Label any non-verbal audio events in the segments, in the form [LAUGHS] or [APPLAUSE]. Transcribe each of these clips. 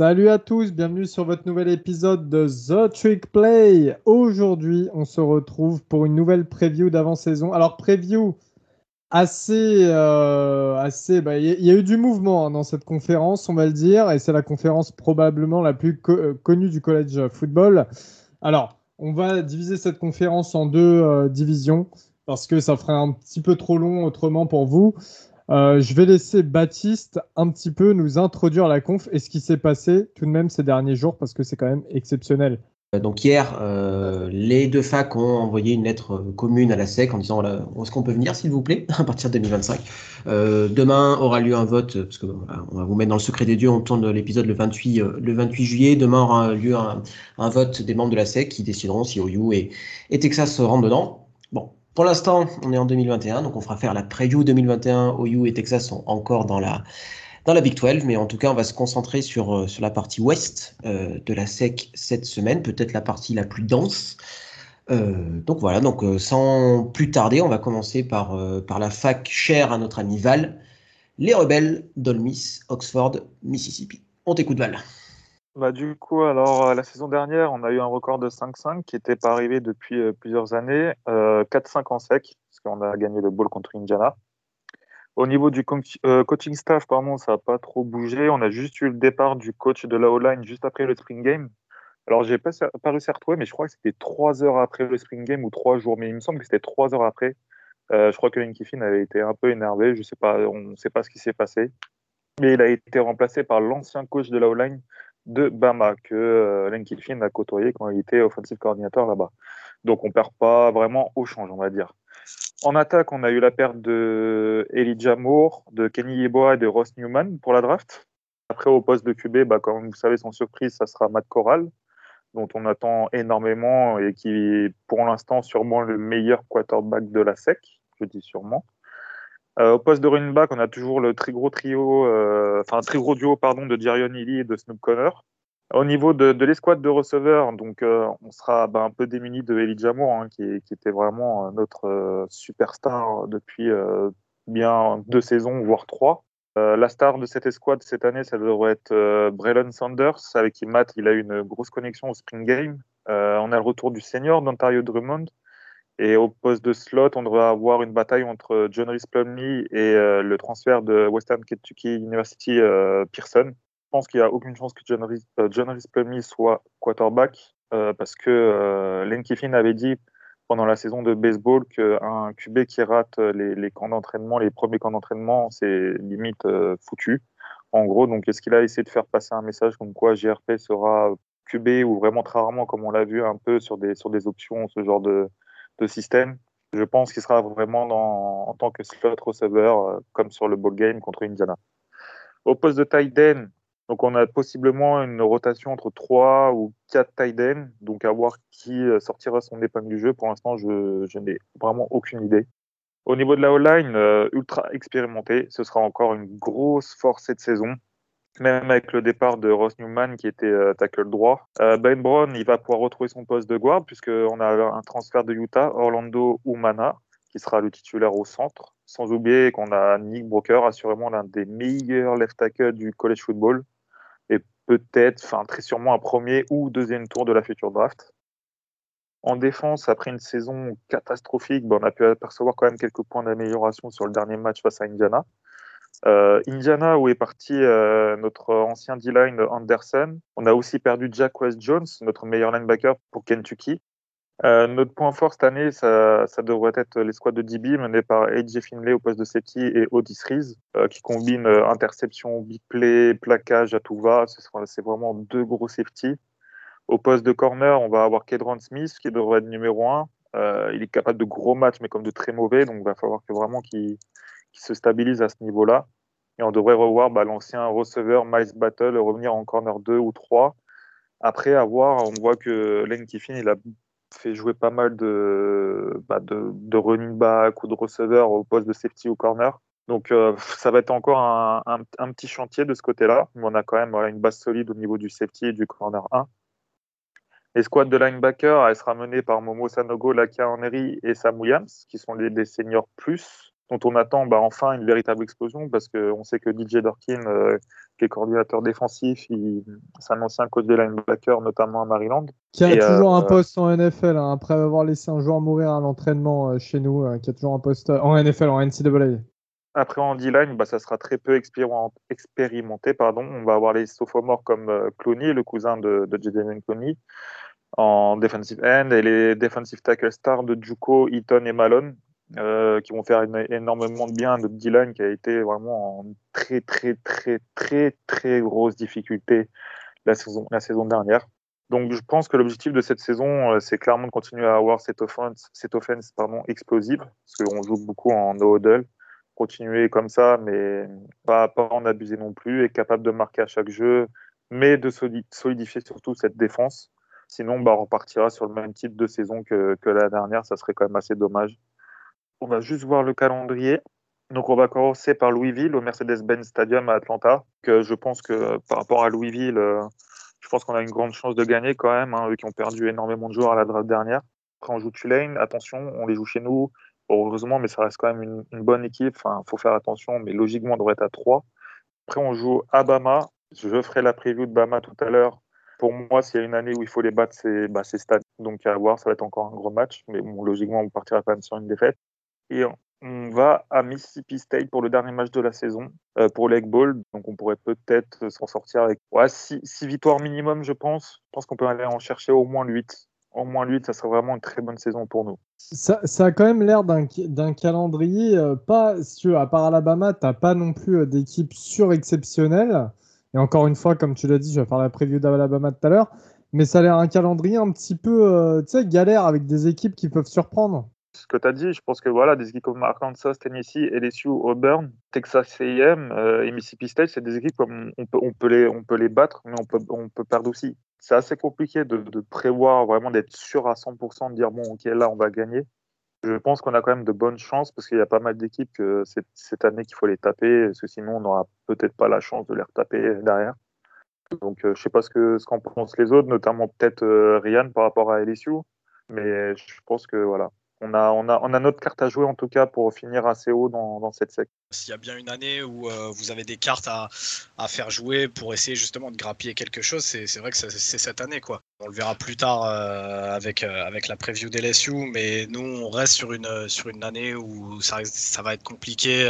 Salut à tous, bienvenue sur votre nouvel épisode de The Trick Play. Aujourd'hui, on se retrouve pour une nouvelle preview d'avant-saison. Alors, preview assez. euh, assez bah, Il y, a- eu du mouvement hein, dans cette conférence, on va le dire, et c'est la conférence probablement la plus euh, connue du college football. Alors, on va diviser cette conférence en deux euh, divisions parce que ça ferait un petit peu trop long autrement pour vous. Euh, je vais laisser Baptiste un petit peu nous introduire la conf et ce qui s'est passé tout de même ces derniers jours parce que c'est quand même exceptionnel. Donc hier, euh, les deux facs ont envoyé une lettre euh, commune à la SEC en disant est-ce qu'on peut venir s'il vous plaît [LAUGHS] à partir de 2025. Euh, demain aura lieu un vote parce que on va vous mettre dans le secret des dieux. On tourne l'épisode le 28 euh, le 28 juillet. Demain aura lieu un, vote des membres de la SEC qui décideront si OU et, et Texas rentrent dedans. Pour l'instant, on est en 2021, donc on fera faire la preview 2021. OU et Texas sont encore dans la dans la Big 12, mais en tout cas, on va se concentrer sur, euh, sur la partie ouest euh, de la SEC cette semaine, peut-être la partie la plus dense. Euh, donc voilà, donc sans plus tarder, on va commencer par, par la fac chère à notre ami Val, les rebelles d'Olmis, Oxford, Mississippi. On t'écoute Val. Bah, du coup, alors, euh, la saison dernière, on a eu un record de 5-5 qui n'était pas arrivé depuis euh, plusieurs années. Euh, 4-5 en sec, parce qu'on a gagné le bowl contre Indiana. Au niveau du co- euh, coaching staff, pardon, ça n'a pas trop bougé. On a juste eu le départ du coach de la O-line juste après le spring game. Alors, j'ai pas, pas réussi à retrouver, mais je crois que c'était trois heures après le spring game ou trois jours. Mais il me semble que c'était trois heures après. Euh, je crois que Lane Kiffin avait été un peu énervé. Je sais pas, on ne sait pas ce qui s'est passé. Mais il a été remplacé par l'ancien coach de la O-line de Bama que euh, Lane Kiffin a côtoyé quand il était offensive coordinateur là-bas. Donc on perd pas vraiment au change, on va dire. En attaque, on a eu la perte de Elijah Moore, de Kenny Yeboah et de Ross Newman pour la draft. Après, au poste de QB, bah, comme vous savez, sans surprise, ça sera Matt Corral, dont on attend énormément et qui est pour l'instant sûrement le meilleur quarterback de la SEC, je dis sûrement. Euh, au poste de running back, on a toujours le très gros trio, euh, enfin très gros duo pardon de Jarion Ely et de Snoop Connor. Au niveau de, de l'escouade de receveurs, donc euh, on sera bah, un peu démuni de Elijah Moore, hein, qui, était vraiment notre superstar depuis bien deux saisons, voire trois. La star de cette escouade cette année, ça devrait être Braylon Sanders, avec qui Matt il a une grosse connexion au spring game. On a le retour du senior d'Ontario Drummond. Et au poste de slot, on devrait avoir une bataille entre John Rhys Plumlee et euh, le transfert de Western Kentucky University euh, Pearson. Je pense qu'il n'y a aucune chance que John Rhys, euh, Plumlee soit quarterback parce que Lane Kiffin avait dit pendant la saison de baseball qu'un QB qui rate les, camps d'entraînement, les premiers camps d'entraînement, c'est limite foutu. En gros, donc est-ce qu'il a essayé de faire passer un message comme quoi JRP sera QB ou vraiment très rarement, comme on l'a vu un peu sur des, sur des options, ce genre de, de système. Je pense qu'il sera vraiment dans, en tant que slot receiver, euh, comme sur le ball game contre Indiana. Au poste de tight end, donc on a possiblement une rotation entre 3 ou 4 tight ends, donc à voir qui euh, sortira son épingle du jeu. Pour l'instant, je, je n'ai vraiment aucune idée. Au niveau de la O-line, euh, ultra expérimenté, ce sera encore une grosse force cette saison même avec le départ de Ross Newman qui était euh, tackle droit. Euh, ben Brown, il va pouvoir retrouver son poste de guard puisqu'on a un transfert de Utah, Orlando Umana, qui sera le titulaire au centre. Sans oublier qu'on a Nick Broker, assurément l'un des meilleurs left tackle du college football et peut-être, enfin très sûrement un premier ou deuxième tour de la future draft. En défense, après une saison catastrophique, ben, on a pu apercevoir quand même quelques points d'amélioration sur le dernier match face à Indiana. Euh, Indiana, où est parti euh, notre ancien D-line Anderson. On a aussi perdu Jack West Jones, notre meilleur linebacker pour Kentucky. Euh, notre point fort cette année, ça, devrait être l'escouade de DB menée par AJ Finlay au poste de safety et Otis Reese, qui combine interception, big play, plaquage à tout va. C'est vraiment deux gros safety. Au poste de corner, on va avoir Kedron Smith qui devrait être numéro un. il est capable de gros matchs, mais comme de très mauvais, donc il va falloir que vraiment qu'il qui se stabilise à ce niveau-là. Et on devrait revoir bah, l'ancien receveur Miles Battle revenir en corner 2 ou 3. Après avoir, on voit que Lane Kiffin, il a fait jouer pas mal de, bah, de, running back ou de receveur au poste de safety ou corner. Donc euh, [LAUGHS] ça va être encore un, petit chantier de ce côté-là. Mais on a quand même une base solide au niveau du safety et du corner 1. L'escouade de linebacker, elle sera menée par Momo Sanogo, Lakia Henry et Sam Williams, qui sont les, seniors plus. Dont on attend bah, enfin une véritable explosion parce qu'on sait que DJ Dorkin, euh, qui est coordinateur défensif, c'est un ancien coach de linebacker, notamment à Maryland. Qui a toujours un poste en NFL, hein, après avoir laissé un joueur mourir à l'entraînement chez nous, qui a toujours un poste en NFL, en NCAA. Après, en D-line, bah, ça sera très peu expérimenté. Pardon. On va avoir les sophomores comme euh, Clooney, le cousin de, de Jaden Clooney, en defensive end, et les defensive tackle stars de Juco, Eaton et Malone, euh, qui vont faire énormément de bien. Notre D-line qui a été vraiment en très, très, très, très, très grosse difficulté la saison, la saison dernière. Donc, je pense que l'objectif de cette saison, euh, c'est clairement de continuer à avoir cette offense, cette offense pardon, explosive, parce qu'on joue beaucoup en no-huddle continuer comme ça, mais pas, en abuser non plus, et capable de marquer à chaque jeu, mais de solidifier surtout cette défense. Sinon, bah, on repartira sur le même type de saison que, que la dernière. Ça serait quand même assez dommage. On va juste voir le calendrier. Donc, on va commencer par Louisville au Mercedes-Benz Stadium à Atlanta. Que je pense que par rapport à Louisville, euh, je pense qu'on a une grande chance de gagner quand même, hein, eux qui ont perdu énormément de joueurs à la draft dernière. Après, on joue Tulane. Attention, on les joue chez nous heureusement, mais ça reste quand même une, bonne équipe. Enfin, faut faire attention, mais logiquement, on devrait être à 3. Après, on joue à Bama. Je ferai la preview de Bama tout à l'heure. Pour moi, s'il y a une année où il faut les battre, c'est bah, Stade. Donc, à voir, ça va être encore un gros match. Mais logiquement, on partira quand même sur une défaite. Et on va à Mississippi State pour le dernier match de la saison, euh, pour l'Egg Bowl. Donc, on pourrait peut-être s'en sortir avec 6 victoires minimum, je pense. Je pense qu'on peut aller en chercher au moins 8 au moins 8, ça serait vraiment une très bonne saison pour nous. Ça, a quand même l'air d'un calendrier, euh, pas, si tu à part Alabama, tu n'as pas non plus euh, d'équipe surexceptionnelle. Et encore une fois, comme tu l'as dit, je vais faire la preview d'Alabama tout à l'heure. Mais ça a l'air un calendrier un petit peu galère avec des équipes qui peuvent surprendre. Ce que tu as dit, je pense que voilà, des équipes comme Arkansas, Tennessee, LSU, Auburn, Texas A&M et Mississippi State, c'est des équipes comme on peut, les, battre, mais on peut, perdre aussi c'est assez compliqué de, prévoir vraiment d'être sûr à 100% de dire bon ok là on va gagner. Je pense qu'on a quand même de bonnes chances parce qu'il y a pas mal d'équipes c'est cette année qu'il faut les taper parce que sinon on n'aura peut-être pas la chance de les retaper derrière. Donc euh, je sais pas ce qu'en pensent les autres, notamment peut-être euh, Ryan par rapport à LSU, mais je pense que voilà on a, on, a, notre carte à jouer en tout cas pour finir assez haut dans, cette sec. S'il y a bien une année où euh, vous avez des cartes à, faire jouer pour essayer justement de grappiller quelque chose, c'est vrai que c'est cette année. quoi. On le verra plus tard euh, avec, euh, avec la preview d'LSU, mais nous on reste sur une, année où ça va être compliqué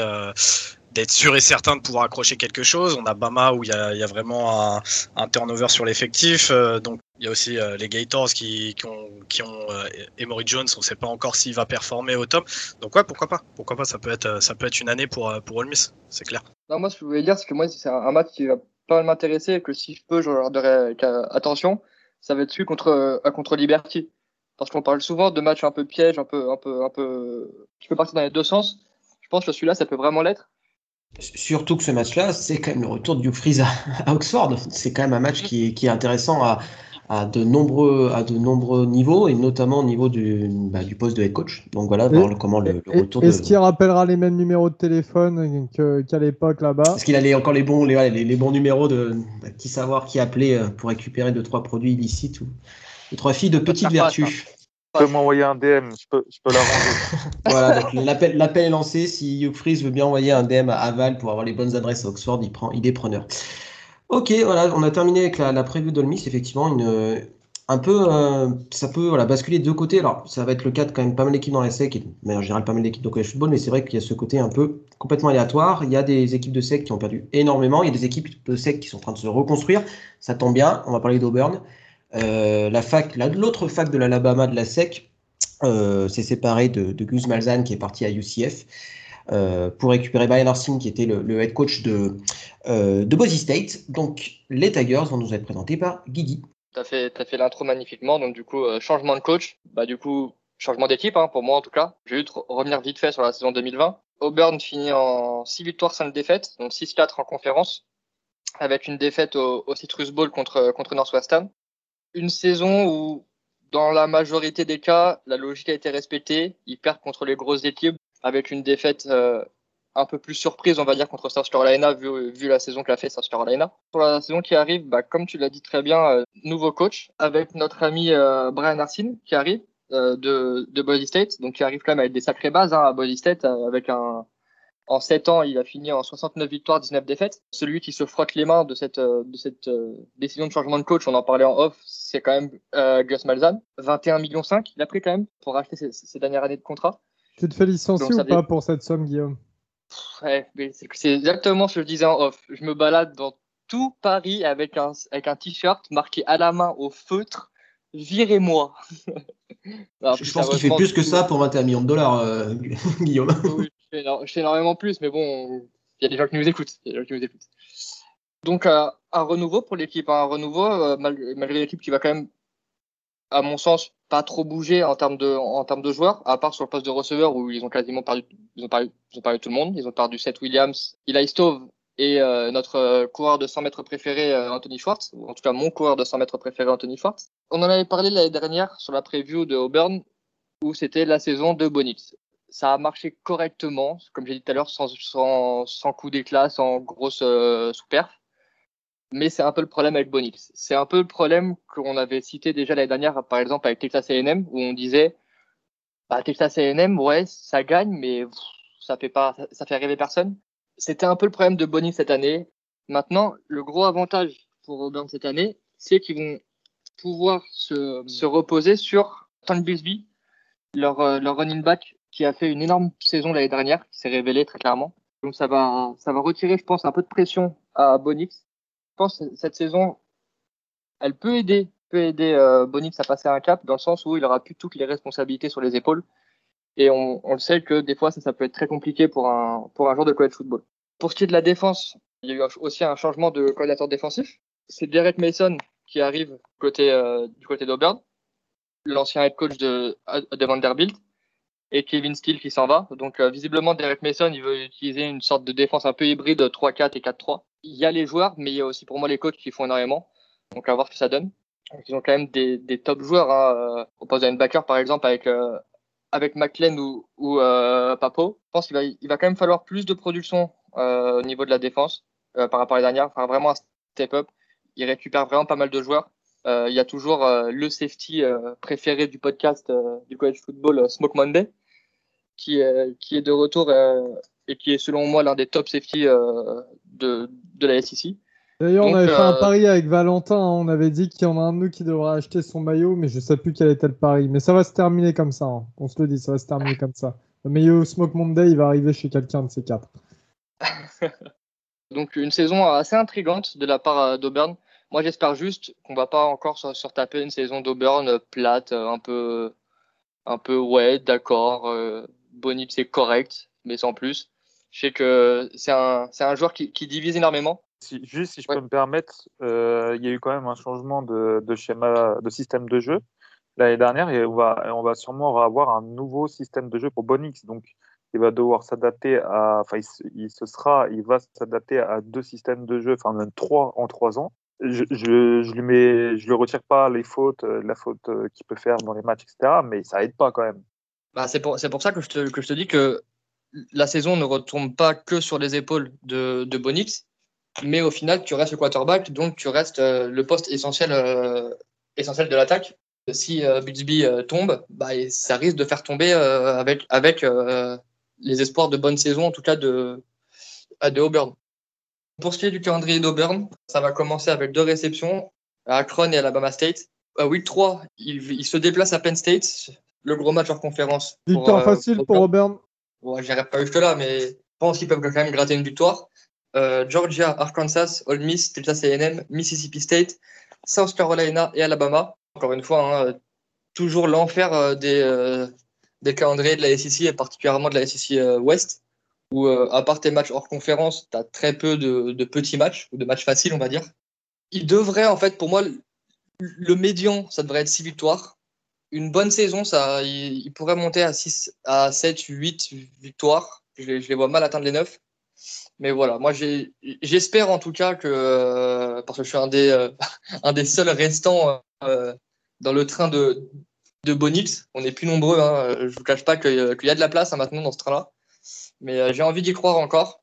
d'être sûr et certain de pouvoir accrocher quelque chose. On a Bama où il y a, y a, vraiment un, un turnover sur l'effectif. donc il y a aussi euh, les Gators qui, qui ont, qui ont euh, Emory Jones. On ne sait pas encore s'il va performer au top. Donc ouais, pourquoi pas Pourquoi pas Ça peut être, ça peut être une année pour pour Ole Miss, c'est clair. Non, moi ce que je voulais dire, c'est que moi c'est un, match qui va pas mal m'intéresser et que si je peux, je regarderai attention. Ça va être celui contre euh, contre Liberty, parce qu'on parle souvent de matchs un peu piège, un peu un peu un peu qui peut partir dans les deux sens. Je pense que celui-là, ça peut vraiment l'être. Surtout que ce match-là, c'est quand même le retour de Hugh [LAUGHS] Freeze à, Oxford. C'est quand même un match qui est, qui est intéressant à, à de nombreux à de nombreux niveaux et notamment au niveau du, bah, du poste de head coach. Donc voilà, voir comment le, retour. Est-ce qu'il rappellera les mêmes numéros de téléphone qu'à l'époque là-bas? Est-ce qu'il a encore les bons les, les, bons numéros de bah, qui savoir qui appeler euh, pour récupérer deux trois produits illicites ou deux, trois filles de petites vertus? Peux m'envoyer un DM, je peux, je peux la ranger. [LAUGHS] voilà, l'appel est lancé. Si Hugh Freeze veut bien envoyer un DM à Aval pour avoir les bonnes adresses à Oxford, il, prend, il est preneur. Ok, voilà, on a terminé avec la, la preview d'Olmis. Effectivement, une, un peu, euh, ça peut voilà, basculer de deux côtés. Alors, ça va être le cas de quand même pas mal d'équipes dans la SEC, mais en général pas mal d'équipes de college football, mais c'est vrai qu'il y a ce côté un peu complètement aléatoire. Il y a des équipes de SEC qui ont perdu énormément, il y a des équipes de SEC qui sont en train de se reconstruire. Ça tombe bien, on va parler d'Auburn. Euh, la fac, l'autre fac de l'Alabama de la SEC euh, s'est séparée de, Gus Malzahn qui est parti à UCF. Euh, pour récupérer Brian Arsene, qui était le, head coach de, euh, Boise State. Donc, les Tigers vont nous être présentés par Guigui. Tu as fait, l'intro magnifiquement. Donc, du coup, changement de coach. Bah, du coup, changement d'équipe, hein, pour moi en tout cas. Je vais revenir vite fait sur la saison 2020. Auburn finit en 6 victoires, 5 défaites, donc 6-4 en conférence, avec une défaite au, Citrus Bowl contre, contre Northwestern. Une saison où, dans la majorité des cas, la logique a été respectée. Ils perdent contre les grosses équipes, avec une défaite euh, un peu plus surprise, on va dire, contre South Carolina, vu, la saison qu'a fait South Carolina. Pour la saison qui arrive, bah, comme tu l'as dit très bien, euh, nouveau coach, avec notre ami euh, Brian Arsene qui arrive. de, de Boise State, donc il arrive quand même avec des sacrées bases hein, à Boise State, avec un en 7 ans, il a fini en 69 victoires, 19 défaites. Celui qui se frotte les mains de cette, euh, de cette euh, décision de changement de coach, on en parlait en off, c'est quand même euh, Gus Malzahn. 21 millions 5, il a pris quand même pour acheter ses, ses dernières années de contrat. Tu te fais licencier Donc, ou pas dé- pour cette somme, Guillaume? Ouais, c'est exactement ce que je disais en off. Je me balade dans tout Paris avec un, avec un t-shirt marqué à la main au feutre, virez-moi. Je, pense qu'il fait plus que ça pour 21 millions de dollars, euh, [LAUGHS] Guillaume. Oui, je fais énormément plus, mais bon, il y a des gens qui nous écoutent. Donc, euh, un renouveau pour l'équipe, un renouveau, euh, malgré, l'équipe qui va quand même, à mon sens, pas trop bouger en termes de, en termes de joueurs, à part sur le poste de receveur où ils ont quasiment perdu, ils ont perdu, tout le monde. Ils ont perdu Seth Williams, Eli Stove et euh, notre coureur de 100 mètres préféré, Anthony Schwartz, ou en tout cas mon coureur de 100 mètres préféré, Anthony Schwartz. On en avait parlé l'année dernière sur la preview de Auburn, où c'était la saison de Bonix ça a marché correctement, comme j'ai dit tout à l'heure, sans, sans, coup d'éclat, sans grosse euh, sous-perf. Mais c'est un peu le problème avec Bonix. C'est un peu le problème qu'on avait cité déjà l'année dernière, par exemple, avec Texas A&M, où on disait, bah, Texas A&M, ouais, ça gagne, mais ça fait pas, ça fait rêver personne. C'était un peu le problème de Bonix cette année. Maintenant, le gros avantage pour Auburn cette année, c'est qu'ils vont pouvoir se, se reposer sur Tom Bisbee, leur, euh, leur running back qui a fait une énorme saison l'année dernière, qui s'est révélé très clairement. Donc ça va, ça va retirer, je pense, un peu de pression à Bonix. Je pense que cette saison, elle peut aider, peut aider euh, Bonix à passer un cap, dans le sens où il aura plus toutes les responsabilités sur les épaules. Et on, on le sait que des fois, ça, ça peut être très compliqué pour un, pour un joueur de college football. Pour ce qui est de la défense, il y a eu aussi un changement de coordinateur défensif. C'est Derek Mason qui arrive côté, euh, du côté d'Auburn, l'ancien head coach de, de Vanderbilt et Kevin Steele qui s'en va. Donc euh, visiblement Derek Mason il veut utiliser une sorte de défense un peu hybride 3-4 et 4-3. Il y a les joueurs, mais il y a aussi pour moi les coachs qui font énormément. Donc à voir ce que ça donne. Ils ont quand même des, des top joueurs. Hein. euh, Au poste de linebacker par exemple avec euh, avec McLean ou, ou euh, Papo. Je pense qu'il va il va quand même falloir plus de production au niveau de la défense par rapport à les dernières. Enfin vraiment un step up. Il récupère vraiment pas mal de joueurs. Il y a toujours le safety préféré du podcast du college football, Smoke Monday, qui, est- qui est de retour euh, et qui est selon moi l'un des top safety euh, de, de la SEC. D'ailleurs, on avait fait un euh, pari avec Valentin. hein. On avait dit qu'il y en a un de nous qui devrait acheter son maillot, mais je sais plus quel était le pari. Mais ça va se terminer comme ça. hein. On se le dit, ça va se terminer comme ça. Le maillot Smoke Monday, il va arriver chez quelqu'un de ces quatre. [LAUGHS] Donc une saison assez intrigante de la part d'Auburn. Moi j'espère juste qu'on va pas encore se retaper une saison d'Auburn plate, un peu, un peu ouais, d'accord, euh, Bonip c'est correct, mais sans plus. Je sais que c'est un, un joueur qui, qui divise énormément. Si- juste si je Ouais. peux me permettre, euh, il y a eu quand même un changement de, de schéma, de système de jeu l'année dernière et on va, on va sûrement avoir un nouveau système de jeu pour Bonix. Donc, il va devoir s'adapter à, enfin, il, se- il se sera, il va s'adapter à deux systèmes de jeu, enfin même trois en trois ans. Je, je, je lui mets, je lui retire pas les fautes, euh, la faute euh, qu'il peut faire dans les matchs, etc. Mais ça aide pas quand même. Bah, c'est pour, ça que je, te, dis que la saison ne retombe pas que sur les épaules de, de Bonix, mais au final, tu restes le quarterback, donc tu restes euh, le poste essentiel, euh, essentiel de l'attaque. Si euh, euh, tombe, bah, ça risque de faire tomber avec, les espoirs de bonne saison, en tout cas de, de Auburn. Pour ce qui est du calendrier d'Auburn, ça va commencer avec deux réceptions à Akron et Alabama State. À week 3, il, il se déplace à Penn State, le gros match hors conférence. Victoire euh, facile pour Auburn. Ouais, j'irai pas jusque-là, mais je pense qu'ils peuvent quand même gratter une victoire. Euh, Georgia, Arkansas, Ole Miss, Texas A&M, Mississippi State, South Carolina et Alabama. Encore une fois, hein, euh, toujours l'enfer des, euh, des calendriers de la SEC et particulièrement de la SEC euh, West, où à part tes matchs hors conférence, tu as très peu de, de petits matchs ou de matchs faciles, on va dire. Il devrait, en fait, pour moi, le, le médian, ça devrait être 6 victoires. Une bonne saison, ça, il, pourrait monter à, 6, à 7, 8 victoires. Je, les- vois mal atteindre les 9. Mais voilà, moi j'espère en tout cas que, euh, parce que je suis un des, euh, [LAUGHS] un des seuls restants euh, dans le train de, de Bonix, on n'est plus nombreux, hein, je vous cache pas qu'il y a- qu'il y a de la place hein, maintenant dans ce train-là. Mais euh, j'ai envie d'y croire encore.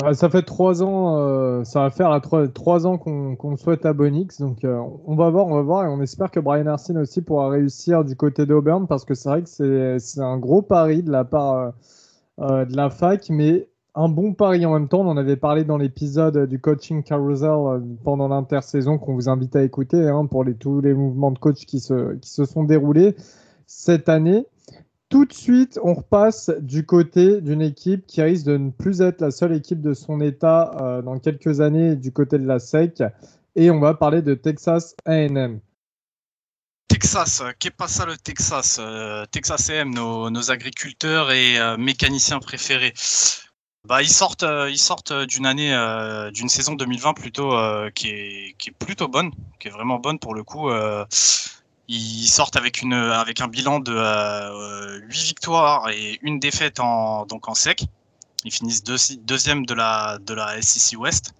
Bah, ça fait trois ans, euh, ça va faire trois, ans qu'on souhaite à Bonix, donc euh, on va voir, on va voir, et on espère que Brian Arsene aussi pourra réussir du côté d'Auburn, parce que c'est vrai que c'est un gros pari de la part euh, de la fac, mais un bon pari en même temps. On en avait parlé dans l'épisode du coaching carousel pendant l'intersaison qu'on vous invite à écouter hein, pour tous les mouvements de coach qui se sont déroulés cette année. Tout de suite, on repasse du côté d'une équipe qui risque de ne plus être la seule équipe de son état euh, dans quelques années du côté de la SEC. Et on va parler de Texas AM. Texas, euh, qu'est pas ça le Texas Euh, Texas AM, nos, agriculteurs et mécaniciens préférés? Bah, ils sortent, ils sortent d'une année, d'une saison 2020 plutôt qui est plutôt bonne, qui est vraiment bonne pour le coup. Ils sortent avec une, avec un bilan de euh, 8 victoires et une défaite en, donc en sec. Ils finissent deux, deuxième de la, de la SEC West.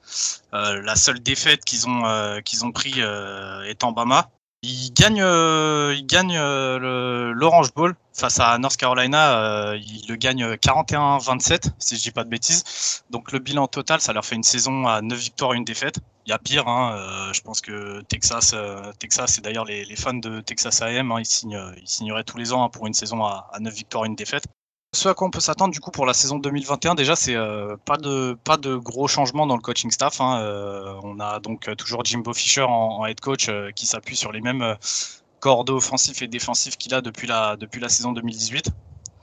Euh, la seule défaite qu'ils ont, euh, qu'ils ont pris euh, est en Bama. Ils gagnent, euh, ils gagnent euh, l'Orange Bowl face à North Carolina. ils le gagnent 41-27, si je dis pas de bêtises. Donc le bilan total, ça leur fait une saison à 9 victoires et une défaite. Il y a pire, hein, euh, je pense que Texas, euh, Texas, et d'ailleurs les, fans de Texas AM, hein, euh, ils signeraient tous les ans hein, pour une saison à, à 9 victoires et une défaite. Ce à quoi on peut s'attendre du coup pour la saison 2021, déjà c'est pas de pas de gros changements dans le coaching staff. hein. On a donc toujours Jimbo Fisher en, head coach qui s'appuie sur les mêmes cordeaux offensifs et défensifs qu'il a depuis la depuis la saison 2018.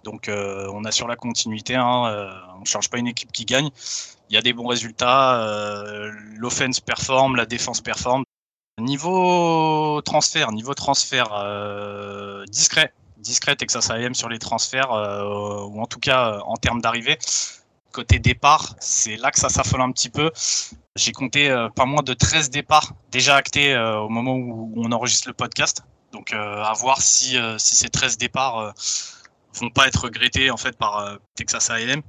Donc on assure la continuité. Hein, on ne change pas une équipe qui gagne. Il y a des bons résultats. euh, L'offense performe, la défense performe. Niveau transfert, niveau transfert euh, discret, discret Texas A&M sur les transferts euh, ou en tout cas en termes d'arrivée. Côté départ, c'est là que ça s'affole un petit peu. J'ai compté pas moins de 13 départs déjà actés au moment où on enregistre le podcast. Donc à voir si, ces 13 départs vont pas être regrettés en fait par Texas A&M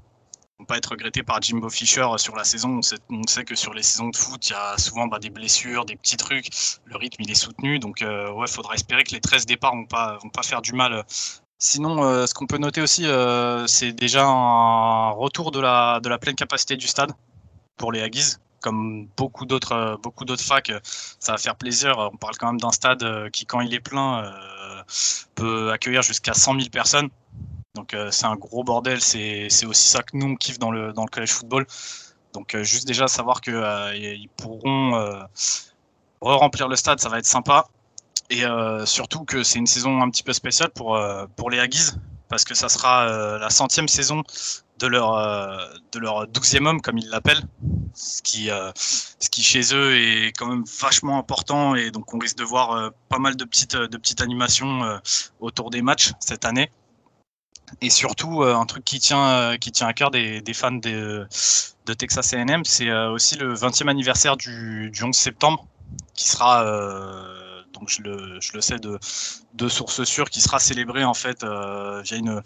pas être regrettés par Jimbo Fisher sur la saison. On sait, que sur les saisons de foot, il y a souvent bah, des blessures, des petits trucs. Le rythme, il est soutenu. Donc, euh, ouais, faudra espérer que les 13 départs vont pas, vont pas faire du mal. Sinon, euh, ce qu'on peut noter aussi, euh, c'est déjà un retour de la, pleine capacité du stade pour les Aggies. Comme beaucoup d'autres, euh, beaucoup d'autres facs, ça va faire plaisir. On parle quand même d'un stade qui, quand il est plein, peut accueillir jusqu'à 100 000 personnes. Donc euh, c'est un gros bordel, c'est aussi ça que nous on kiffe dans le, dans le college football. Donc euh, juste déjà savoir que euh, pourront euh, re-remplir le stade, ça va être sympa. Et surtout que c'est une saison un petit peu spéciale pour, pour les Aggies, parce que ça sera la centième saison de leur, de leur douzième homme, comme ils l'appellent, ce qui, ce qui chez eux est quand même vachement important, et donc on risque de voir pas mal de petites, de petites animations autour des matchs cette année et surtout euh, un truc qui tient euh, qui tient à cœur des, des fans de, de Texas A&M, c'est euh, aussi le 20e anniversaire du, du 11 septembre, qui sera donc je le, je le sais de, de sources sûres, qui sera célébré en fait via une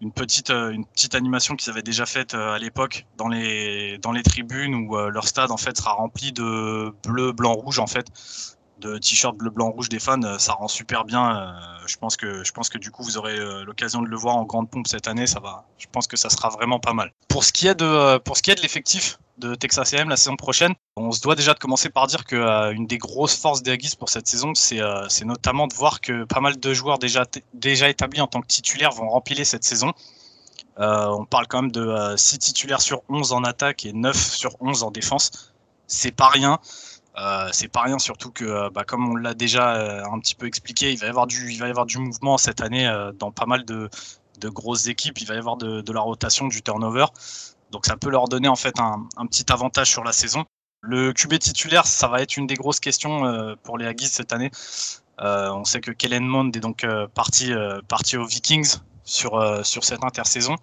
une petite une petite animation qu'ils avaient déjà faite à l'époque dans les dans les tribunes où leur stade en fait sera rempli de bleu blanc rouge en fait de t-shirt bleu blanc rouge des fans euh, ça rend super bien euh, je pense que je pense que du coup vous aurez euh, l'occasion de le voir en grande pompe cette année ça va je pense que ça sera vraiment pas mal. Pour ce qui est de pour ce qui est de l'effectif de Texas A&M la saison prochaine on se doit déjà de commencer par dire que une des grosses forces des Aggies pour cette saison c'est notamment de voir que pas mal de joueurs déjà déjà établis en tant que titulaires vont remplir cette saison. On parle quand même de euh, 6 titulaires sur 11 en attaque et 9 sur 11 en défense. C'est pas rien euh, c'est pas rien, surtout que, euh, bah, comme on l'a déjà euh, un petit peu expliqué, il va y avoir du, mouvement cette année dans pas mal de, grosses équipes. Il va y avoir de, la rotation, du turnover. Donc ça peut leur donner en fait un, petit avantage sur la saison. Le QB titulaire, ça va être une des grosses questions pour les Aggies cette année. On sait que Kellen Mond est donc parti, aux Vikings sur cette intersaison.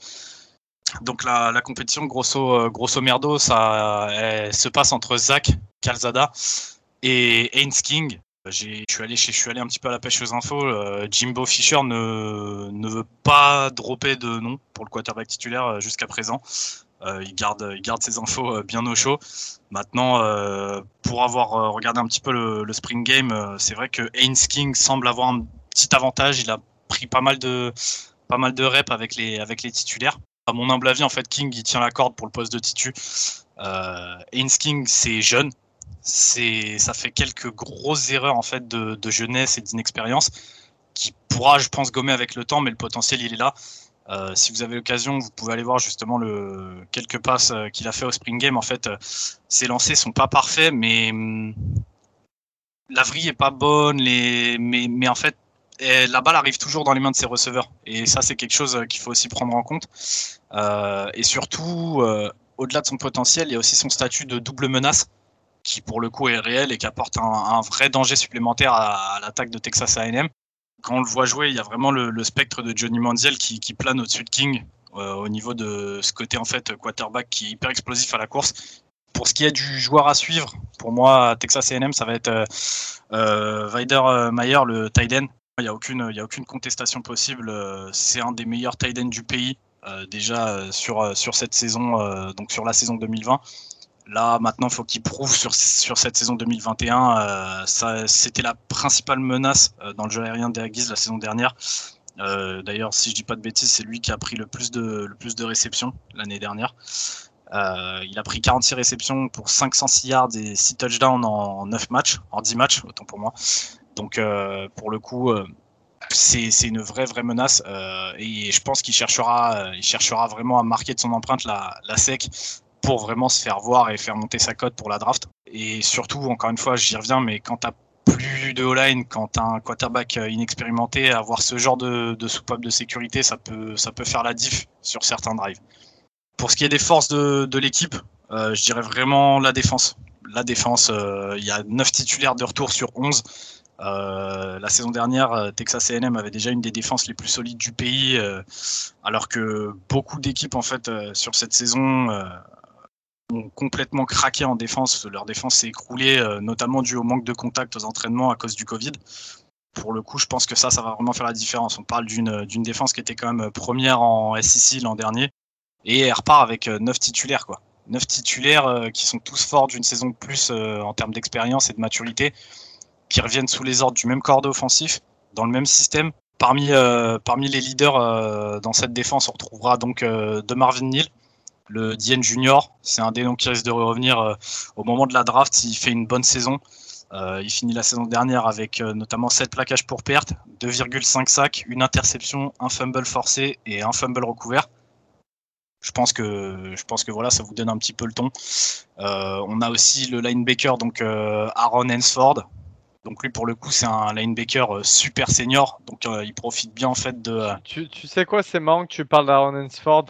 Donc la, compétition, grosso, euh, grosso merdo, ça se passe entre Zach Calzada et Haynes King. Je suis allé, allé un petit peu à la pêche aux infos. euh, Jimbo Fisher ne, veut pas dropper de nom pour le quarterback titulaire euh, jusqu'à présent. Il, garde, ses infos bien au chaud. Maintenant, pour avoir regardé un petit peu le, spring game, c'est vrai que Haynes King semble avoir un petit avantage. Il a pris pas mal de, pas reps avec les titulaires. À mon humble avis, en fait, King il tient la corde pour le poste de titu. Euh, King, c'est jeune. Ça fait quelques grosses erreurs en fait de, jeunesse et d'inexpérience qui pourra, je pense, gommer avec le temps, mais le potentiel il est là. Euh, si vous avez l'occasion, vous pouvez aller voir justement le quelques passes euh, qu'il a fait au Spring Game. En fait, euh, ses lancers sont pas parfaits, mais hum, la vrille est pas bonne. Mais en fait, la balle arrive toujours dans les mains de ses receveurs. Et ça, c'est quelque chose qu'il faut aussi prendre en compte. Euh, et surtout, au-delà de son potentiel, il y a aussi son statut de double menace qui pour le coup est réel et qui apporte un, vrai danger supplémentaire à, l'attaque de Texas A&M quand on le voit jouer, il y a vraiment le, spectre de Johnny Manziel qui, plane au-dessus de King euh, au niveau de ce côté en fait quarterback qui est hyper explosif à la course. Pour ce qui est du joueur à suivre, pour moi Texas A&M ça va être euh, euh Weider euh, Mayer le tight. Il n'y a aucune a aucune contestation possible. C'est un des meilleurs tight ends du pays déjà sur sur cette saison donc sur la saison 2020. Là, maintenant, il faut qu'il prouve sur, sur cette saison 2021. Euh, ça, c'était la principale menace euh, dans le jeu aérien Aggies la saison dernière. Euh, d'ailleurs, si je dis pas de bêtises, c'est lui qui a pris le plus de, le plus de réceptions l'année dernière. il a pris 46 réceptions pour 506 yards et 6 touchdowns en 9 matchs, en 10 matchs, autant pour moi. Donc, pour le coup, c'est, c'est une vraie, vraie menace. et je pense qu'il cherchera, vraiment à marquer de son empreinte la, SEC pour vraiment se faire voir et faire monter sa cote pour la draft. Et surtout, encore une fois, j'y reviens, mais quand tu plus de O-line, quand tu un quarterback euh, inexpérimenté, avoir ce genre de, soupape de sécurité, ça peut, faire la diff sur certains drives. Pour ce qui est des forces de, l'équipe, euh, je dirais vraiment la défense. La défense, euh, il y a 9 titulaires de retour sur 11. Euh, la saison dernière, Texas A&M avait déjà une des défenses les plus solides du pays, euh, alors que beaucoup d'équipes en fait sur cette saison ont complètement craqué en défense. Leur défense s'est écroulée, euh, notamment dû au manque de contact aux entraînements à cause du Covid. Pour le coup, je pense que ça, ça va vraiment faire la différence. On parle d'une défense qui était quand même première en SEC l'an dernier. Et elle repart avec euh, neuf titulaires, quoi. Neuf titulaires euh, qui sont tous forts d'une saison de plus en termes d'expérience et de maturité, qui reviennent sous les ordres du même corps offensif, dans le même système. Parmi, parmi les leaders dans cette défense, on retrouvera donc de Marvin Neal, le Dien Junior, c'est un des noms qui risque de revenir euh, au moment de la draft s'il fait une bonne saison. Euh, il finit la saison dernière avec euh, notamment 7 plaquages pour perte, 2,5 sacs, une interception, un fumble forcé et un fumble recouvert. Je pense que je pense que voilà, ça vous donne un petit peu le ton. on a aussi le linebacker donc Aaron Hensford. Donc lui pour le coup c'est un linebacker super senior, donc il profite bien en fait de. Tu, tu sais quoi, c'est marrant que tu parles d'Aaron Hensford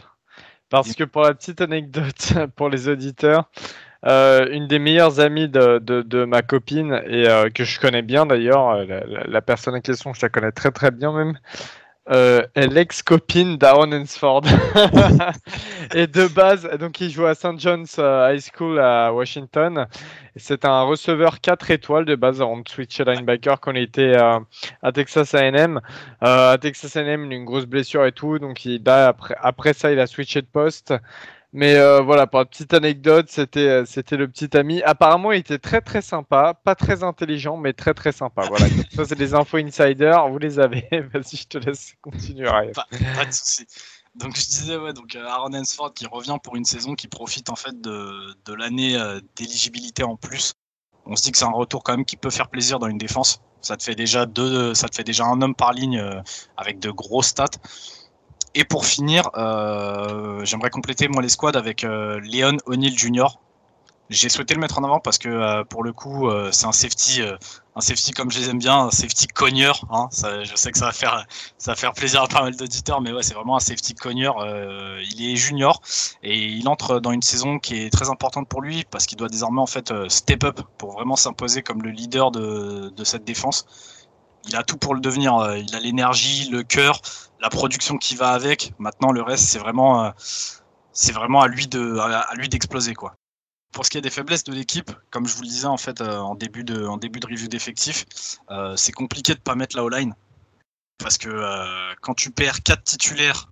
parce que pour la petite anecdote [LAUGHS] pour les auditeurs, euh, une des meilleures amies de, de, de ma copine, et euh, que je connais bien d'ailleurs, euh, la, la, personne en question, je la connais très très bien même, euh, l'ex-copine d'Aaron Hensford. [LAUGHS] et de base, donc il joue à St. John's euh, High School à Washington. C'est un receveur 4 étoiles de base en switch linebacker quand il était euh, à Texas A&M. À Texas A&M, a une grosse blessure et tout, donc il après, après ça, il a switché de poste. Mais euh, voilà, pour la petite anecdote, c'était euh, c'était le petit ami. Apparemment, il était très très sympa, pas très intelligent, mais très très sympa. Voilà, [LAUGHS] ça c'est des infos insider, vous les avez. [LAUGHS] Vas-y, je te laisse continuer. Pas, pas, de souci. Donc je disais ouais, donc euh, Aaron Hensford qui revient pour une saison qui profite en fait de, de l'année d'éligibilité en plus. On se dit que c'est un retour quand même qui peut faire plaisir dans une défense. Ça te fait déjà deux, ça te fait déjà un homme par ligne avec de gros stats. Et pour finir, euh, j'aimerais compléter moi les squads avec euh, Leon O'Neill Jr. J'ai souhaité le mettre en avant parce que euh, pour le coup, euh, c'est un safety, un safety comme je les aime bien, un safety cogneur. Hein, je sais que ça va faire, ça va faire plaisir à pas mal d'auditeurs, mais ouais, c'est vraiment un safety cogneur. il est junior et il entre dans une saison qui est très importante pour lui parce qu'il doit désormais en fait step up pour vraiment s'imposer comme le leader de, de cette défense il a tout pour le devenir. Euh, il a l'énergie, le cœur, la production qui va avec. Maintenant, le reste, c'est vraiment, euh, à lui d'exploser quoi. Pour ce qui est des faiblesses de l'équipe, comme je vous le disais en fait euh, en début de, en début review d'effectifs, c'est compliqué de pas mettre la O-line parce que quand tu perds quatre titulaires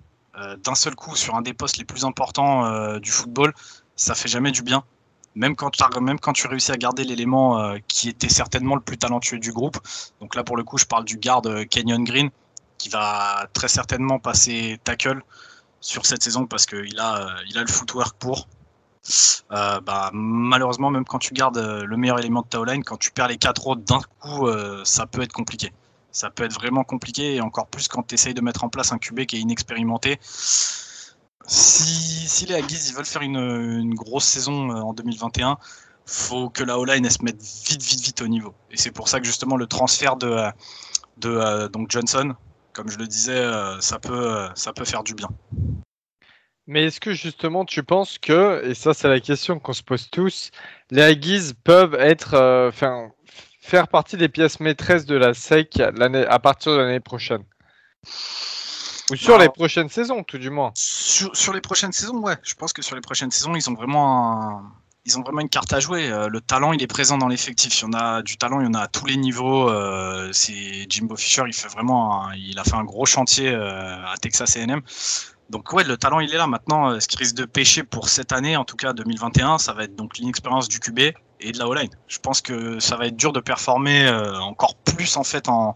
d'un seul coup sur un des postes les plus importants du football, ça fait jamais du bien même quand, même quand tu réussis à garder l'élément euh, qui était certainement le plus talentueux du groupe. Donc là, pour le coup, je parle du garde euh, Kenyon Green, qui va très certainement passer tackle sur cette saison parce qu'il a, euh, il a le footwork pour. bah, malheureusement, même quand tu gardes le meilleur élément de ta line quand tu perds les quatre autres d'un coup, ça peut être compliqué. Ça peut être vraiment compliqué, et encore plus quand tu essayes de mettre en place un QB qui est inexpérimenté. Si, les Aggies ils veulent faire une, grosse saison en 2021, faut que la O-line se mette vite, vite, vite au niveau. Et c'est pour ça que justement le transfert de, de donc Johnson, comme je le disais, ça peut, faire du bien. Mais est-ce que justement tu penses que, et ça c'est la question qu'on se pose tous, les Aggies peuvent être, euh, faire partie des pièces maîtresses de la SEC à partir de l'année prochaine? Ou sur les prochaines saisons, tout du moins sur, les prochaines saisons, ouais. Je pense que sur les prochaines saisons, ils ont vraiment ils ont vraiment une carte à jouer. Euh, le talent, il est présent dans l'effectif. Il y en a du talent, il y en a à tous les niveaux. Euh, c'est Jimbo Fisher, il fait vraiment, il a fait un gros chantier à Texas A&M. Donc ouais, le talent il est là maintenant. Euh, ce qui risque de pêcher pour cette année, en tout cas 2021, ça va être donc l'inexpérience du QB et de la O-line. Je pense que ça va être dur de performer euh, encore plus en fait en,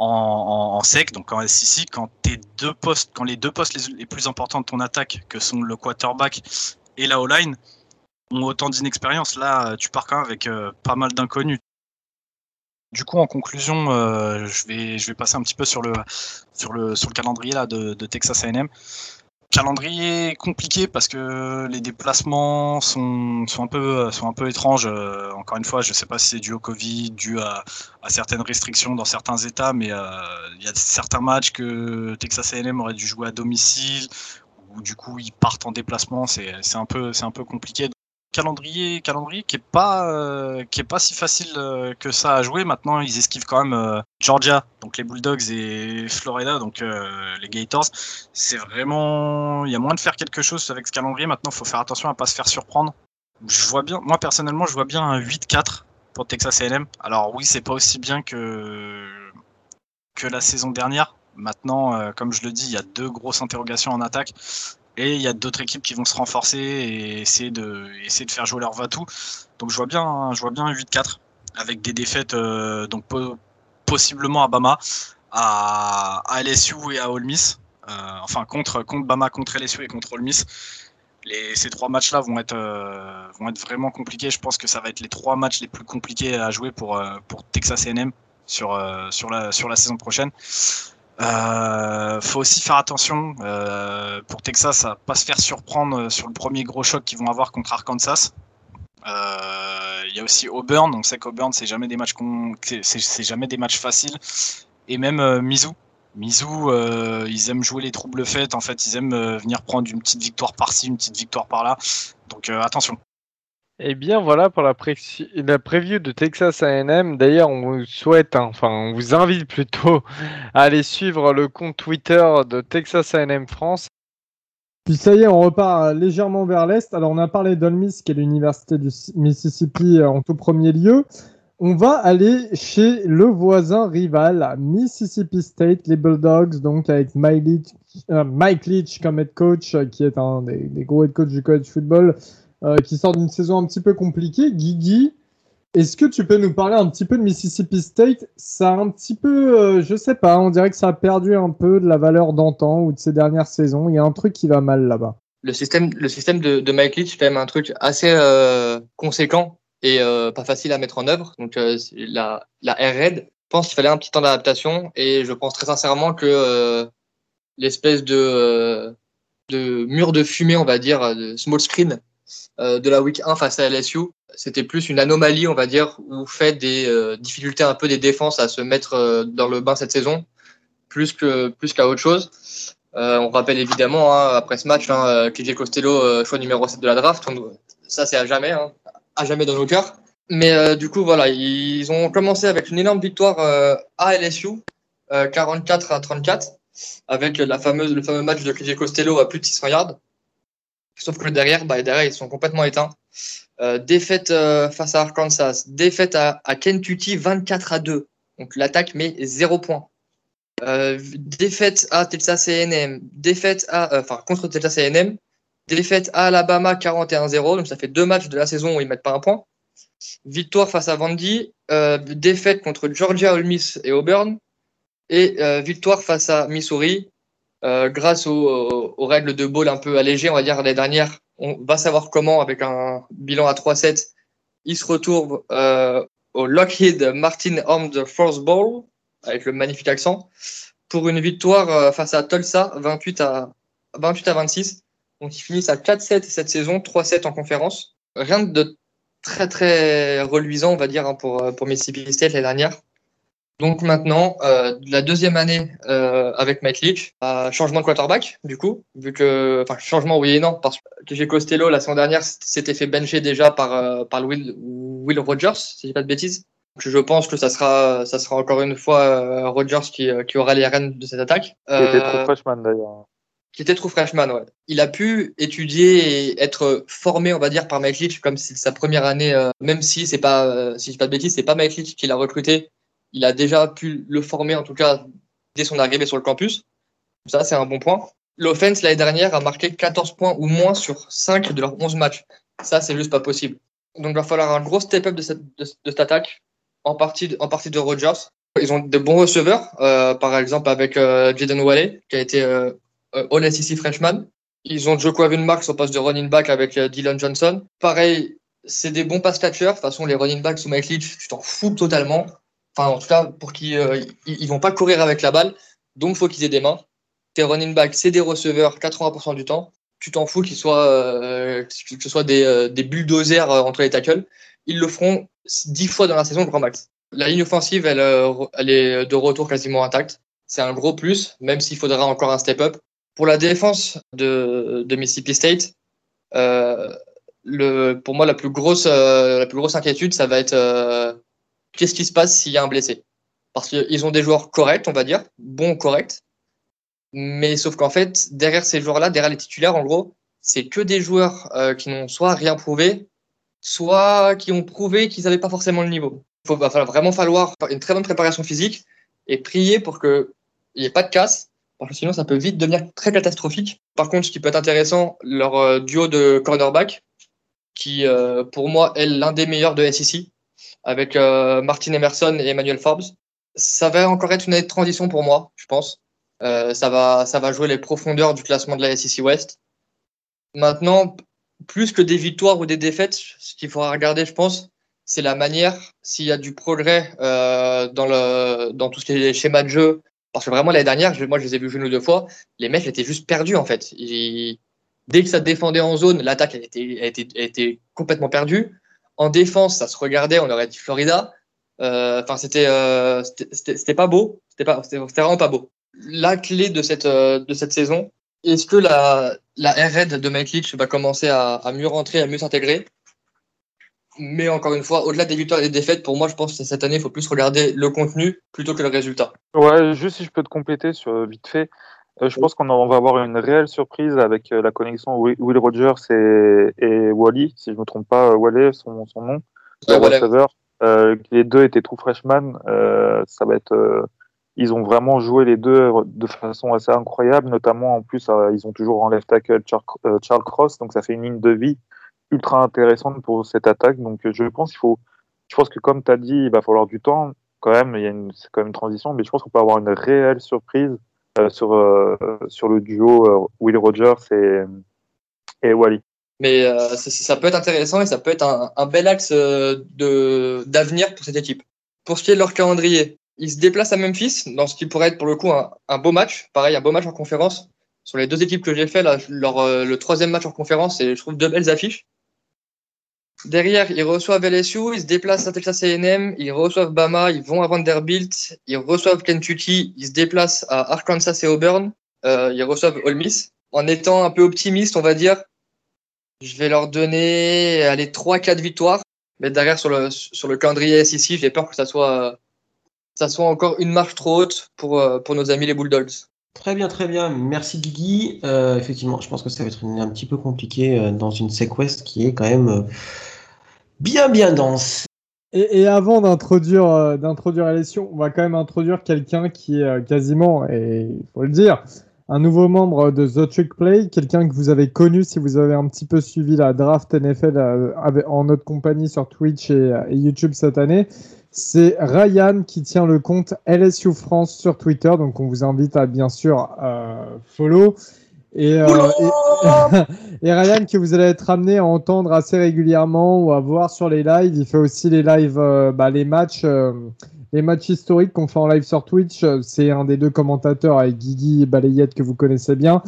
en, sec, donc en SEC, quand tes deux postes, quand les deux postes les, plus importants de ton attaque, que sont le quarterback et la O-line, ont autant d'inexpérience. Là, tu pars quand avec euh, pas mal d'inconnus. Du coup, en conclusion, euh, je, vais, je vais passer un petit peu sur le, sur le, sur le calendrier là, de Texas AM. Calendrier compliqué parce que les déplacements sont, sont, un, peu, sont un peu étranges. Euh, encore une fois, je ne sais pas si c'est dû au Covid, dû à, à, certaines restrictions dans certains États, mais euh, il y a certains matchs que Texas AM aurait dû jouer à domicile, ou du coup ils partent en déplacement. C'est un, peu, un peu compliqué calendrier, calendrier qui est pas euh, qui est pas si facile euh, que ça à jouer. Maintenant, ils esquivent quand même euh, Georgia, donc les Bulldogs et Florida, donc les Gators. C'est vraiment, il y a moins de faire quelque chose avec ce calendrier. Maintenant, faut faire attention à pas se faire surprendre. Je vois bien, moi personnellement, je vois bien un 8-4 pour Texas A&M. Alors oui, c'est pas aussi bien que que la saison dernière. Maintenant, comme je le dis, il y a deux grosses interrogations en attaque. Et il y a d'autres équipes qui vont se renforcer et essayer de, essayer de faire jouer leur Vatou. Donc je vois bien, je vois bien 8-4 avec des défaites euh, donc possiblement à Bama, à, LSU et à Ole Miss. Euh, enfin contre, contre Bama, contre LSU et contre Ole Miss. Ces trois matchs-là vont être, euh, vont être vraiment compliqués. Je pense que ça va être les trois matchs les plus compliqués à jouer pour, pour Texas A&M sur, sur, la, sur la saison prochaine. Euh, faut aussi faire attention euh, pour Texas à pas se faire surprendre sur le premier gros choc qu'ils vont avoir contre Arkansas. Euh, il y a aussi Auburn, on sait qu'Auburn c'est jamais des matchs faciles. Et même euh, Mizou, Mizou, euh, ils aiment jouer les troubles faits. En fait, ils aiment venir prendre une petite victoire par-ci, une petite victoire par-là. Donc attention. Eh bien voilà pour la, la preview de Texas A&M. D'ailleurs, on vous souhaite, hein, enfin on vous invite plutôt [LAUGHS] à aller suivre le compte Twitter de Texas A&M France. Puis ça y est, on repart légèrement vers l'est. Alors on a parlé d'Olmis, qui est l'université du Mississippi euh, en tout premier lieu. On va aller chez le voisin rival, Mississippi State, les Bulldogs, donc avec Mike Leach, euh, comme head coach, euh, qui est un des gros head coach du college football. Euh, qui sort d'une saison un petit peu compliquée. Guigui, est-ce que tu peux nous parler un petit peu de Mississippi State? Ça a un petit peu, euh, je sais pas, on dirait que ça a perdu un peu de la valeur d'antan ou de ces dernières saisons. Il y a un truc qui va mal là-bas. Le système, le système de, de Mike Leach, c'est quand même un truc assez euh, conséquent et pas facile à mettre en œuvre. Donc la, la Air Red, je pense qu'il fallait un petit temps d'adaptation et je pense très sincèrement que l'espèce de, de mur de fumée, on va dire, de small screen euh, de la week 1 face à LSU. C'était plus une anomalie, on va dire, où fait des euh, difficultés un peu des défenses à se mettre euh, dans le bain cette saison, plus que plus qu'à autre chose. on rappelle évidemment hein, après ce match, hein, KJ Costello, choix numéro 7 de la draft. ça, c'est à jamais, hein, à jamais dans nos cœurs. Mais du coup, voilà, ils ont commencé avec une énorme victoire à LSU, 44 à 34, avec le fameux match de KJ Costello à plus de 600 yards. Sauf que derrière, bah, derrière, ils sont complètement éteints. Euh, défaite euh, face à Arkansas, défaite à, Kentucky 24 à 2. Donc l'attaque met 0 points. Euh, défaite à Texas A&M, défaite à, enfin contre Texas A&M, défaite à Alabama 41-0. Donc ça fait deux matchs de la saison où ils mettent pas un point. Victoire face à Vandy, défaite contre Georgia, Ole Miss et Auburn, et victoire face à Missouri, grâce aux, règles de ball un peu allégées, on va dire, les dernières, on va savoir comment avec un bilan à 3-7. Il se retrouve euh, au Lockheed Martin Armed Force Bowl avec le magnifique accent pour une victoire euh, face à Tulsa 28 à 28 à 26. Donc ils finissent à 4-7 cette saison, 3-7 en conférence. Rien de très très reluisant, on va dire, hein, pour, pour Mississippi State l'année dernière. Donc maintenant, euh, la deuxième année euh, avec Mike Leach, euh, changement de quarterback, du coup, vu que, enfin, changement oui et non, parce que j'ai Costello la saison dernière s'était fait bencher déjà par, euh, par Will, Will Rogers, si j'ai pas de bêtises. Donc, je pense que ça sera, ça sera encore une fois Rogers qui, qui aura les rênes de cette attaque. Qui était trop freshman d'ailleurs. qui était trop freshman, ouais. Il a pu étudier et être formé, on va dire, par Mike Leach, comme c'est sa première année, même si c'est pas, si je dis pas de bêtises, c'est pas Mike Leach qui l'a recruté. Il a déjà pu le former, en tout cas, dès son arrivée sur le campus. Ça, c'est un bon point. L'offense, l'année dernière, a marqué 14 points ou moins sur 5 de leurs 11 matchs. Ça, c'est juste pas possible. Donc, il va falloir un gros step-up de cette, attaque, en partie, de, en Rodgers. Ils ont de bons receveurs, euh, par exemple avec euh, Jaden Walley, qui a été euh, euh, All SEC freshman. Ils ont Joko Marks au poste de running back avec Dylan Johnson. Pareil, c'est des bons pass catchers. De toute façon, les running backs sous Mike Leach, tu t'en fous totalement. Enfin, en tout cas, pour qu'ils euh, ils, vont pas courir avec la balle, donc faut qu'ils aient des mains. Tes running backs, c'est des receveurs 80% du temps. Tu t'en fous qu'ils soient, euh, que ce soit des, euh, des bulldozers euh, entre les tackles. Ils le feront 10 fois dans la saison, grand max. La ligne offensive, elle, euh, elle est de retour quasiment intacte. C'est un gros plus, même s'il faudra encore un step-up. Pour la défense de, de Mississippi State, euh, le, pour moi, la plus grosse, la plus grosse inquiétude, ça va être qu'est-ce qui se passe s'il y a un blessé? Parce qu'ils ont des joueurs corrects, on va dire, bons, corrects. Mais sauf qu'en fait, derrière ces joueurs-là, derrière les titulaires, en gros, c'est que des joueurs euh, qui n'ont soit rien prouvé, soit qui ont prouvé qu'ils n'avaient pas forcément le niveau. Il va vraiment falloir une très bonne préparation physique et prier pour qu'il n'y ait pas de casse, parce que sinon ça peut vite devenir très catastrophique. Par contre, ce qui peut être intéressant, leur euh, duo de cornerback, qui euh, pour moi est l'un des meilleurs de SEC, avec euh, Martin Emerson et Emmanuel Forbes. Ça va encore être une année de transition pour moi, je pense. Euh, ça, va, ça va jouer les profondeurs du classement de la SEC West. Maintenant, plus que des victoires ou des défaites, ce qu'il faudra regarder, je pense, c'est la manière, s'il y a du progrès euh, dans, le, dans tout ce qui est schéma de jeu. Parce que vraiment, l'année dernière, moi, je les ai vus une ou deux fois, les mecs étaient juste perdus, en fait. Dès que ça défendait en zone, l'attaque a été, a, complètement perdue. En défense, ça se regardait, on aurait dit Florida. Enfin, euh, c'était euh, c'était pas beau, c'était pas, c'était vraiment pas beau. La clé de cette, euh, de cette saison, est-ce que la, la RR de Mike Leach va commencer à, à mieux rentrer, à mieux s'intégrer? Mais encore une fois, au-delà des victoires et des défaites, pour moi, je pense que cette année, il faut plus regarder le contenu plutôt que le résultat. Ouais, juste si je peux te compléter sur vite fait. Euh, je pense qu'on va avoir une réelle surprise avec euh, la connexion Will Rogers et, et Wally, si je ne me trompe pas, Wally, son, son nom, ouais, le receveur. Euh, les deux étaient true freshmen. Euh, ça va être, euh, ils ont vraiment joué les deux de façon assez incroyable, notamment en plus, euh, ils ont toujours en left tackle Charles, Charles, Cross, donc ça fait une ligne de vie ultra intéressante pour cette attaque. Donc je pense qu'il faut, je pense que comme tu as dit, il va falloir du temps quand même. Il y a une, c'est quand même une transition, mais je pense qu'on peut avoir une réelle surprise euh, sur euh, sur le duo euh, Will Rogers et et Wally. Mais euh, ça, ça, peut être intéressant et ça peut être un, un bel axe euh, de d'avenir pour cette équipe. Pour ce qui est de leur calendrier, ils se déplacent à Memphis dans ce qui pourrait être pour le coup un, un beau match. Pareil, un beau match en conférence. Sur les deux équipes que j'ai fait, là, leur, euh, le troisième match en conférence, et je trouve deux belles affiches. Derrière, ils reçoivent LSU, ils se déplacent à Texas A&M, ils reçoivent Bama, ils vont à Vanderbilt, ils reçoivent Kentucky, ils se déplacent à Arkansas et Auburn, euh, ils reçoivent Ole Miss. En étant un peu optimiste, on va dire, je vais leur donner allez, 3-4 victoires. Mais derrière, sur le, sur le calendrier SEC, j'ai peur que ça soit, ça soit encore une marche trop haute pour, pour nos amis les Bulldogs. Très bien, très bien. Merci Guigui. Euh, effectivement, je pense que ça va être un petit peu compliqué euh, dans une SecWest qui est quand même euh, bien, bien dense. Et, avant d'introduire euh, d'introduire on va quand même introduire quelqu'un qui est euh, quasiment, et il faut le dire, un nouveau membre de The Trick Play, quelqu'un que vous avez connu si vous avez un petit peu suivi la draft NFL euh, en notre compagnie sur Twitch et, et YouTube cette année. C'est Ryan qui tient le compte LSU France sur Twitter, donc on vous invite à bien sûr euh, follow. Et, euh, [LAUGHS] Et Ryan, que vous allez être amené à entendre assez régulièrement ou à voir sur les lives. Il fait aussi les lives, euh, bah, les matchs, euh, les matchs historiques qu'on fait en live sur Twitch. C'est un des deux commentateurs avec Guigui et Balayette que vous connaissez bien.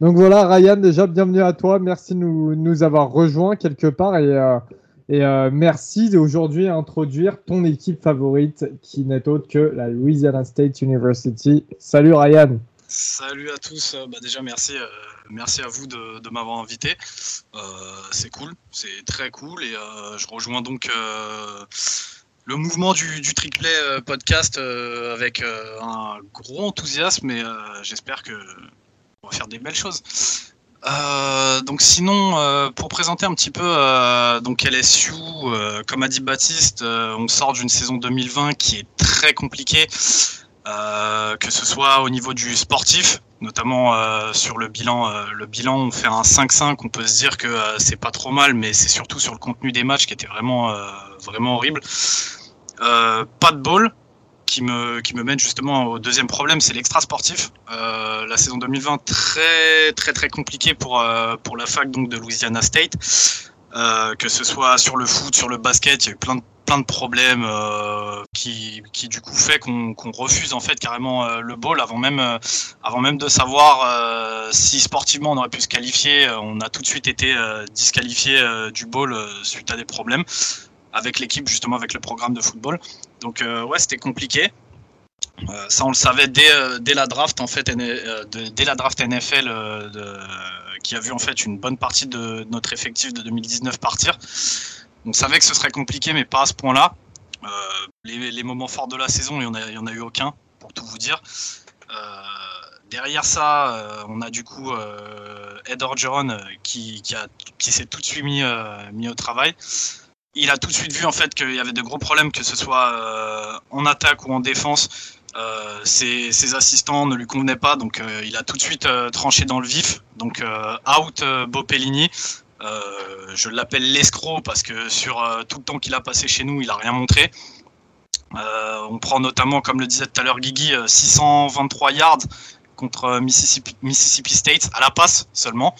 Donc voilà, Ryan, déjà bienvenue à toi. Merci de nous, nous avoir rejoints quelque part et, et merci d'aujourd'hui introduire ton équipe favorite qui n'est autre que la Louisiana State University. Salut Ryan. Salut à tous. Euh, bah, déjà merci, euh, merci à vous de, m'avoir invité. Euh, c'est cool, c'est très cool et je rejoins donc le mouvement du, du podcast avec un gros enthousiasme et j'espère que on va faire des belles choses. Donc sinon, pour présenter un petit peu donc LSU, comme a dit Baptiste, on sort d'une saison 2020 qui est très compliquée, que ce soit au niveau du sportif, notamment euh, sur le bilan. euh, le bilan, on fait un 5-5, on peut se dire que euh, c'est pas trop mal, mais c'est surtout sur le contenu des matchs qui était vraiment, euh, vraiment horrible. Euh, pas de ball, qui me, qui me mène justement au deuxième problème, c'est l'extra sportif. Euh, la saison 2020 très très très compliquée pour euh, pour la fac donc de Louisiana State, euh, que ce soit sur le foot, sur le basket, il y a eu plein de plein de problèmes euh, qui, qui du coup fait qu'on refuse en fait carrément euh, le bowl avant même euh, avant même de savoir si sportivement on aurait pu se qualifier. On a tout de suite été disqualifié du bowl suite à des problèmes avec l'équipe justement avec le programme de football. Donc ouais, c'était compliqué. Ça, on le savait dès, dès la draft en fait, dès la draft NFL, qui a vu en fait une bonne partie de notre effectif de 2019 partir. On savait que ce serait compliqué, mais pas à ce point-là. Euh, les, moments forts de la saison, il y en a, eu aucun, pour tout vous dire. Euh, derrière ça, euh, on a du coup Ed Orgeron qui, s'est tout de suite mis, au travail il a tout de suite vu en fait qu'il y avait de gros problèmes, que ce soit en attaque ou en défense. Ses, assistants ne lui convenaient pas, donc il a tout de suite tranché dans le vif. Donc out Bopellini. Euh, je l'appelle l'escroc parce que sur euh, tout le temps qu'il a passé chez nous, il a rien montré. Euh, on prend notamment, comme le disait tout à l'heure Guigui, euh, 623 yards contre Mississippi, Mississippi State à la passe seulement.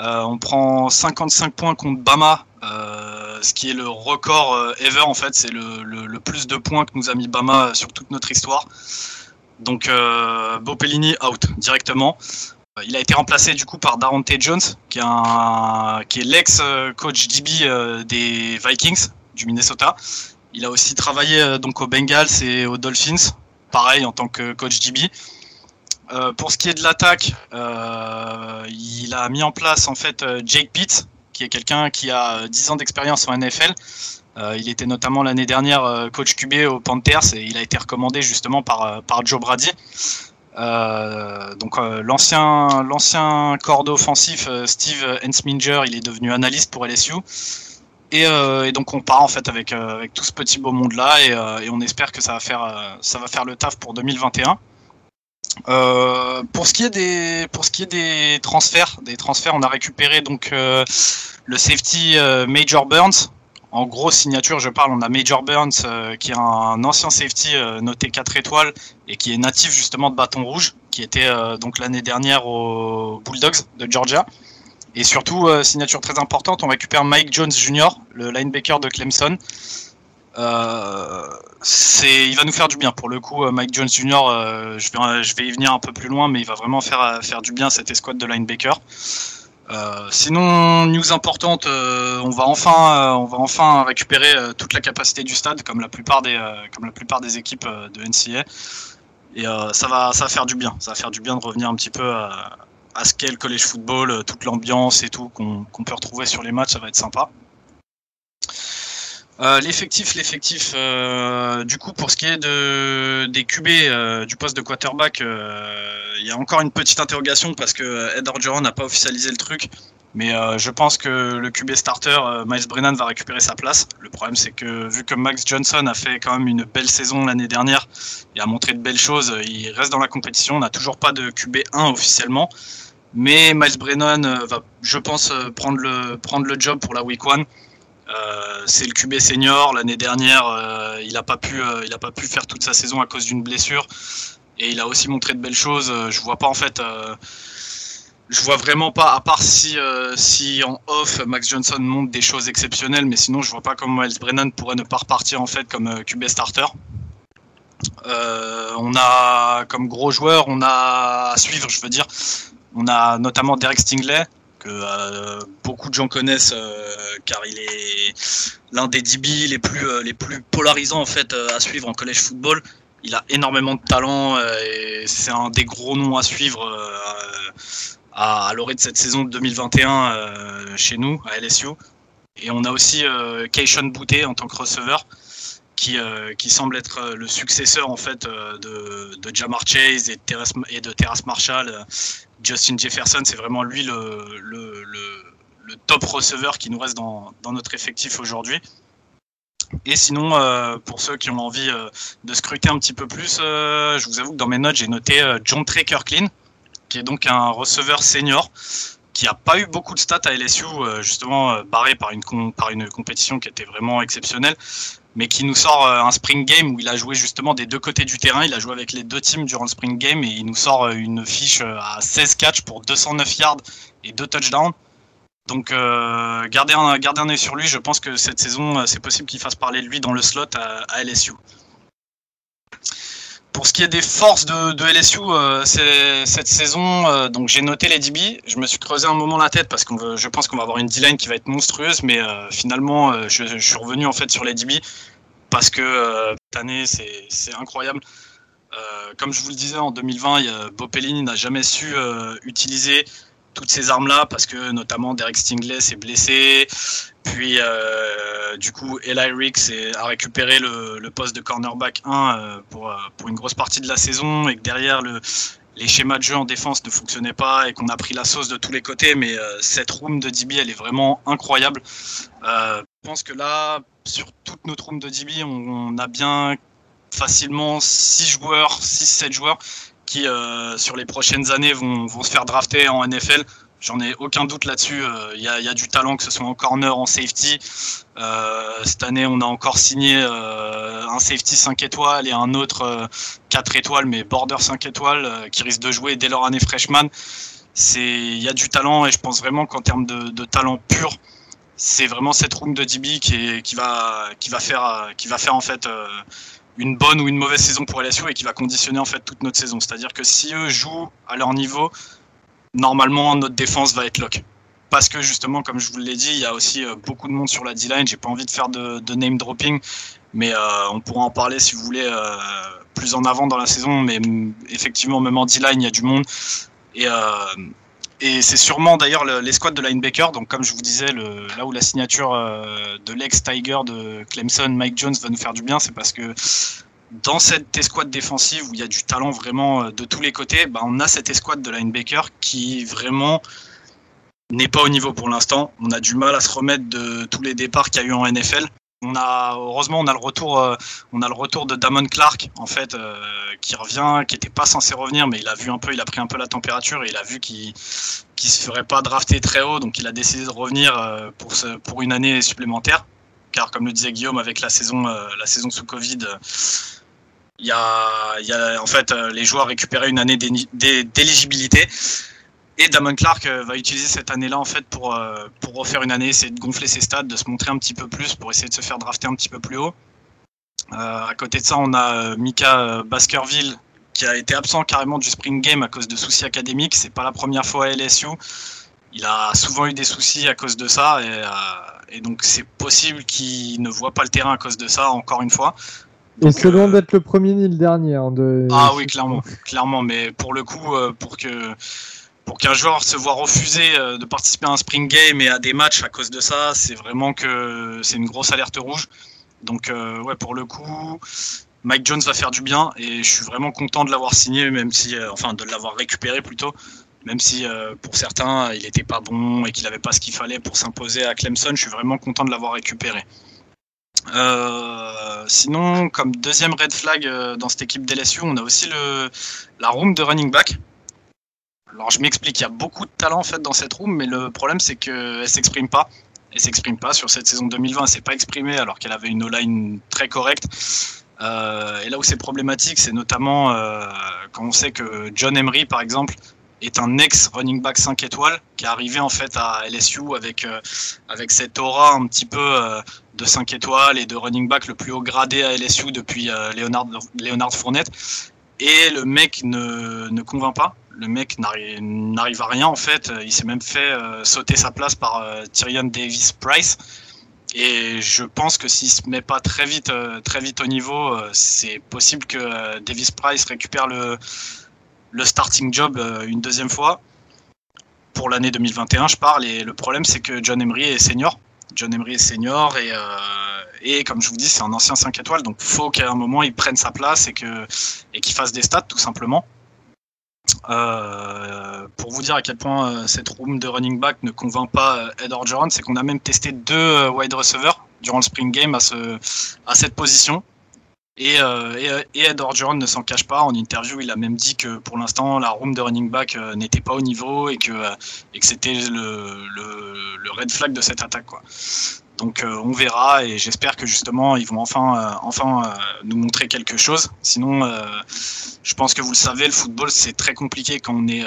On prend 55 points contre Bama, ce qui est le record ever en fait. C'est le, le- plus de points que nous a mis Bama sur toute notre histoire. Donc Bopellini out directement. Euh, Il a été remplacé du coup par Darante Jones, qui est, l'ex-coach DB euh, des Vikings du Minnesota. Il a aussi travaillé euh, donc aux Bengals et aux Dolphins, pareil en tant que coach DB. Pour ce qui est de l'attaque, il a mis en place en fait Jake Pitt, qui est quelqu'un qui a euh, 10 ans d'expérience en NFL. Il était notamment l'année dernière coach QB aux Panthers et il a été recommandé justement par Joe Brady. Euh, donc euh, l'ancien l'ancien corps offensif euh, Steve Hensminger, il est devenu analyste pour LSU. Et, donc on part en fait avec, avec tout ce petit beau monde là et, et on espère que ça va faire ça va faire le taf pour 2021. Euh, pour ce qui est des pour ce qui est des transferts, des transferts, on a récupéré donc le safety Major Burns. En grosse signature, je parle, on a Major Burns euh, qui est un ancien safety euh, noté 4 étoiles et qui est natif justement de Bâton Rouge, qui était euh, donc l'année dernière aux Bulldogs de Georgia. Et surtout, signature très importante, on récupère Mike Jones Jr., le linebacker de Clemson. Il va nous faire du bien pour le coup. Mike Jones Jr. je vais, y venir un peu plus loin, mais il va vraiment faire faire du bien cette escouade de linebacker. Euh, sinon, news importante, euh, on va enfin, euh, on va enfin récupérer toute la capacité du stade, comme la plupart des, comme la plupart des équipes de NCA. Et ça va, ça faire du bien. Ça va faire du bien de revenir un petit peu à, ce qu'est le college football, toute l'ambiance et tout qu'on peut retrouver sur les matchs, ça va être sympa. Euh, l'effectif, l'effectif. euh, du coup, pour ce qui est de des QB euh, du poste de quarterback, il y a encore une petite interrogation parce que Ed Orgeron n'a pas officialisé le truc. Mais je pense que le QB starter, Miles Brennan, va récupérer sa place. Le problème, c'est que vu que Max Johnson a fait quand même une belle saison l'année dernière et a montré de belles choses, il reste dans la compétition. On n'a toujours pas de QB 1 officiellement. Mais Miles Brennan va, je pense, prendre le, prendre le job pour la Week 1. Euh, c'est le QB senior. L'année dernière, euh, il n'a pas pu, euh, pas pu faire toute sa saison à cause d'une blessure. Et il a aussi montré de belles choses. Je vois pas en fait. je vois vraiment pas, à part si, si en off Max Johnson montre des choses exceptionnelles, mais sinon je vois pas comment Miles Brennan pourrait ne pas repartir en fait comme QB starter. On a comme gros joueur, on a à suivre, je veux dire, on a notamment Derek Stingley euh, beaucoup de gens connaissent euh, car il est l'un des DB les plus euh, les plus polarisants en fait à suivre en college football. Il a énormément de talent et c'est un des gros noms à suivre à, l'orée de cette saison 2021 euh, chez nous à LSU. Et on a aussi Keishon Boutte en tant que receveur qui, semble être le successeur en fait de, de Jamar Chase et de Terrace, et de Terrace Marshall. Justin Jefferson, c'est vraiment lui le, top receveur qui nous reste dans, notre effectif aujourd'hui. Et sinon, euh, pour ceux qui ont envie euh, de scruter un petit peu plus, euh, je vous avoue que dans mes notes, j'ai noté John Trey Kirklin, qui est donc un receveur senior, qui a pas eu beaucoup de stats à LSU, justement barré par une compétition qui était vraiment exceptionnelle, mais qui nous sort euh, un spring game où il a joué justement des deux côtés du terrain. Il a joué avec les deux teams durant le spring game et il nous sort euh, une fiche euh, à 16 catchs pour 209 yards et deux touchdowns. Donc gardez, un, gardez un œil sur lui. Je pense que cette saison, c'est possible qu'il fasse parler de lui dans le slot à, LSU. Pour ce qui est des forces de, LSU cette saison, donc j'ai noté les DB. Je me suis creusé un moment la tête parce que je pense qu'on va avoir une D-line qui va être monstrueuse, mais finalement, je, je suis revenu en fait sur les DB parce que euh, cette année, c'est incroyable. Euh, comme je vous le disais, en 2020, il y a- Bob Pelini n'a jamais su euh, utiliser toutes ces armes-là parce que notamment Derek Stingley s'est blessé, puis du coup Eli Ricks a récupéré le, le poste de cornerback 1 euh, pour, pour une grosse partie de la saison et que derrière le, les schémas de jeu en défense ne fonctionnaient pas et qu'on a pris la sauce de tous les côtés, mais cette room de DB elle est vraiment incroyable. Je pense que là, sur toute notre room de DB, on, on a bien facilement 6 joueurs, 6-7 joueurs qui, euh, sur les prochaines années, vont, vont se faire drafter en NFL. J'en ai aucun doute là-dessus. Euh, Il y, a, y a du talent, que ce soit en corner, en safety. Euh, cette année, on a encore signé euh, un safety 5 étoiles et un autre euh, 4 étoiles, mais border 5 étoiles, euh, qui risquent de jouer dès leur année freshman. Il y a du talent et je pense vraiment qu'en termes de, de talent pur, c'est vraiment cette room de DB qui, va, faire, en fait euh, une bonne ou une mauvaise saison pour LSU et qui va conditionner en fait toute notre saison. C'est-à-dire que si eux jouent à leur niveau, normalement notre défense va être lock. Parce que justement, comme je vous l'ai dit, il y a aussi euh, beaucoup de monde sur la D-line. J'ai pas envie de faire de, name dropping, mais euh, on pourra en parler si vous voulez plus en avant dans la saison. Mais effectivement, même en D-line, il y a du monde. Et, et c'est sûrement d'ailleurs le- les squads de linebacker. Donc, comme je vous disais, là où la signature euh, de l'ex-Tiger de Clemson, Mike Jones, va nous faire du bien, c'est parce que dans cette escouade défensive où il y a du talent vraiment euh, de tous les côtés, bah, on a cette escouade de linebacker qui vraiment n'est pas au niveau pour l'instant. On a du mal à se remettre de tous les départs qu'il y a eu en NFL. On a heureusement on a le retour euh, on a le retour de Damon Clark en fait euh, qui revient qui était pas censé revenir mais il a vu un peu il a pris un peu la température et il a vu qu'il qu'il se ferait pas drafter très haut. Donc il a décidé de revenir euh, pour ce, pour une année supplémentaire. Car comme le disait Guillaume avec la saison la saison sous Covid il y a, y a en fait les joueurs récupéraient une année d'éligibilité et Damon Clark euh, va utiliser cette année-là en fait pour euh, pour refaire une année, essayer de gonfler ses stats, de se montrer un petit peu plus pour essayer de se faire drafter un petit peu plus haut. Euh, à côté de ça, on a Mika Baskerville qui a été absent carrément du spring game à cause de soucis académiques. C'est pas la première fois à LSU. Il a souvent eu des soucis à cause de ça et, euh, et donc c'est possible qu'il ne voit pas le terrain à cause de ça encore une fois. Et c'est loin euh, d'être le premier ni le dernier. hein, de... Ah oui, clairement, clairement. Mais pour le coup, euh, pour que pour qu'un joueur se voit refuser euh, de participer à un spring game et à des matchs à cause de ça, c'est vraiment que c'est une grosse alerte rouge. Donc euh, ouais, pour le coup, Mike Jones va faire du bien et je suis vraiment content de l'avoir signé, même si, euh, enfin, de l'avoir récupéré plutôt, même si pour certains il n'était pas bon et qu'il n'avait pas ce qu'il fallait pour s'imposer à Clemson. Je suis vraiment content de l'avoir récupéré. Sinon, comme deuxième red flag dans cette équipe d'LSU, on a aussi le, la room de running back. Alors je m'explique, il y a beaucoup de talent en fait dans cette room, mais le problème c'est qu'elle s'exprime pas. Elle s'exprime pas sur cette saison 2020, elle s'est pas exprimée alors qu'elle avait une O-line très correcte. Euh, et là où c'est problématique, c'est notamment euh, quand on sait que John Emery, par exemple, est un ex running back 5 étoiles qui est arrivé en fait à LSU avec, euh, avec cette aura un petit peu de 5 étoiles et de running back le plus haut gradé à LSU depuis Leonard, Leonard Fournette. Et le mec ne, ne convainc pas. Le mec n'arrive à rien en fait. Il s'est même fait sauter sa place par Tyrion Davis Price. Et je pense que s'il se met pas très vite, très vite au niveau, c'est possible que Davis Price récupère le, starting job euh, une deuxième fois pour l'année 2021, je parle. Et le problème, c'est que John Emery est senior. John Emery est senior et, euh, comme je vous dis, c'est un ancien 5 étoiles. Donc, faut qu'à un moment, il prenne sa place et qu'il et qu'il fasse des stats, tout simplement. Euh, pour vous dire à quel point cette room de running back ne convainc pas Ed Orgeron, c'est qu'on a même testé deux wide receivers durant le spring game à, ce, à cette position. Euh, et, et, Ed Orgeron ne s'en cache pas. En interview, il a même dit que pour l'instant, la room de running back euh, n'était pas au niveau et que, euh, c'était le, red flag de cette attaque. Donc on verra et j'espère que justement ils vont enfin, enfin nous montrer quelque chose. Sinon, je pense que vous le savez, le football c'est très compliqué quand on est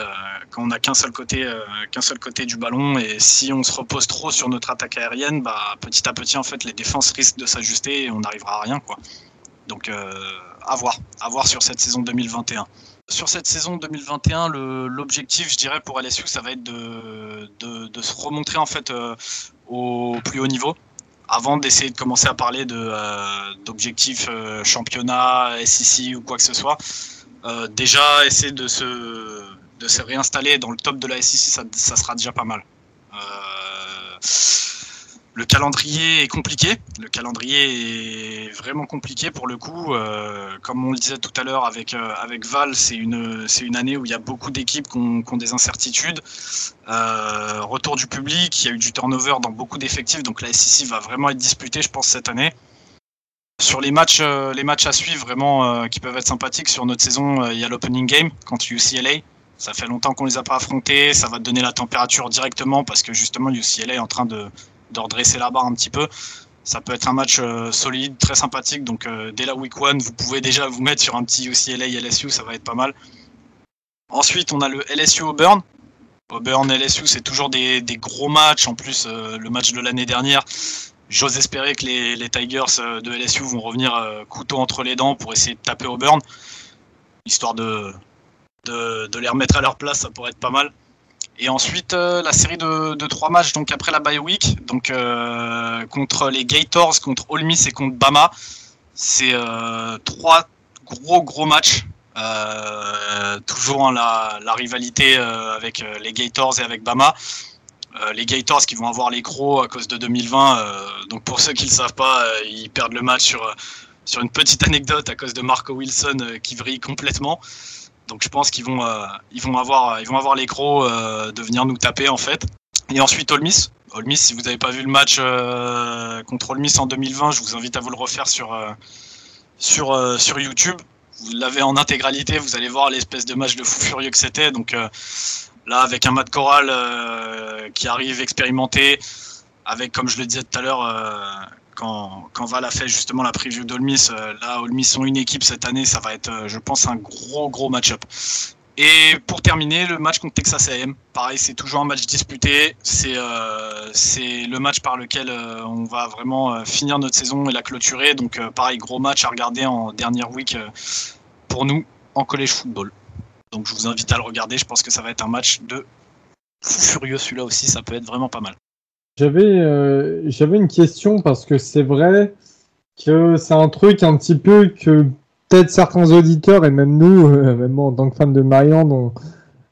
quand on n'a qu'un seul côté qu'un seul côté du ballon et si on se repose trop sur notre attaque aérienne, bah petit à petit en fait les défenses risquent de s'ajuster et on n'arrivera à rien quoi. Donc euh, à voir, à voir sur cette saison 2021 sur cette saison 2021, l'objectif, je dirais, pour LSU, ça va être de, de, se remontrer en fait euh, au plus haut niveau, avant d'essayer de commencer à parler d'objectifs euh, championnat, SEC ou quoi que ce soit. déjà, essayer de se, de se réinstaller dans le top de la SEC, ça, ça sera déjà pas mal. Le calendrier est compliqué. Le calendrier est vraiment compliqué pour le coup. Euh, comme on le disait tout à l'heure avec, euh, avec Val, c'est une, une année où il y a beaucoup d'équipes qui ont, des incertitudes. Euh, retour du public, il y a eu du turnover dans beaucoup d'effectifs, donc la SEC va vraiment être disputée, je pense, cette année. Sur les matchs, les matchs à suivre vraiment qui peuvent être sympathiques sur notre saison, il y a l'opening game contre UCLA. Ça fait longtemps qu'on les a pas affrontés, ça va donner la température directement parce que justement UCLA est en train de, de redresser la barre un petit peu. Ça peut être un match euh, solide, très sympathique. Donc euh, dès la week one, vous pouvez déjà vous mettre sur un petit UCLA LSU, ça va être pas mal. Ensuite, on a le LSU Auburn. Auburn LSU, c'est toujours des, gros matchs. En plus, euh, le match de l'année dernière, j'ose espérer que les, Tigers de LSU vont revenir couteau entre les dents pour essayer de taper Auburn, histoire de, de, de les remettre à leur place, ça pourrait être pas mal. Et ensuite, euh, la série de, trois matchs donc après la bye week, donc euh, contre les Gators, contre Ole Miss et contre Bama. C'est euh, trois gros gros matchs. toujours hein, la, rivalité avec les Gators et avec Bama. les Gators qui vont avoir les gros à cause de 2020. donc pour ceux qui ne le savent pas, ils perdent le match sur, sur une petite anecdote à cause de Marco Wilson qui vrille complètement. Donc je pense qu'ils vont, euh, ils vont avoir, ils vont avoir les crocs euh, de venir nous taper en fait. Et ensuite Ole Miss. Si vous n'avez pas vu le match euh, contre Ole en 2020, je vous invite à vous le refaire sur, sur, sur YouTube. Vous l'avez en intégralité, vous allez voir l'espèce de match de fou furieux que c'était. Donc là, avec un Matt Corral qui arrive expérimenté, avec, comme je le disais tout à l'heure, quand, Val a fait justement la preview d'Olmis, euh, là, Olmis sont une équipe cette année, ça va être, euh, je pense, un gros, gros match-up. Et pour terminer, le match contre Texas AM, pareil, c'est toujours un match disputé. C'est euh, le match par lequel on va vraiment finir notre saison et la clôturer. Donc, pareil, gros match à regarder en dernière week pour nous en collège football. Donc, je vous invite à le regarder. Je pense que ça va être un match de fou furieux. Celui-là aussi, ça peut être vraiment pas mal. J'avais euh, j'avais une question parce que c'est vrai que c'est un truc un petit peu que peut-être certains auditeurs et même nous, [LAUGHS] même moi en tant que fan de Marianne,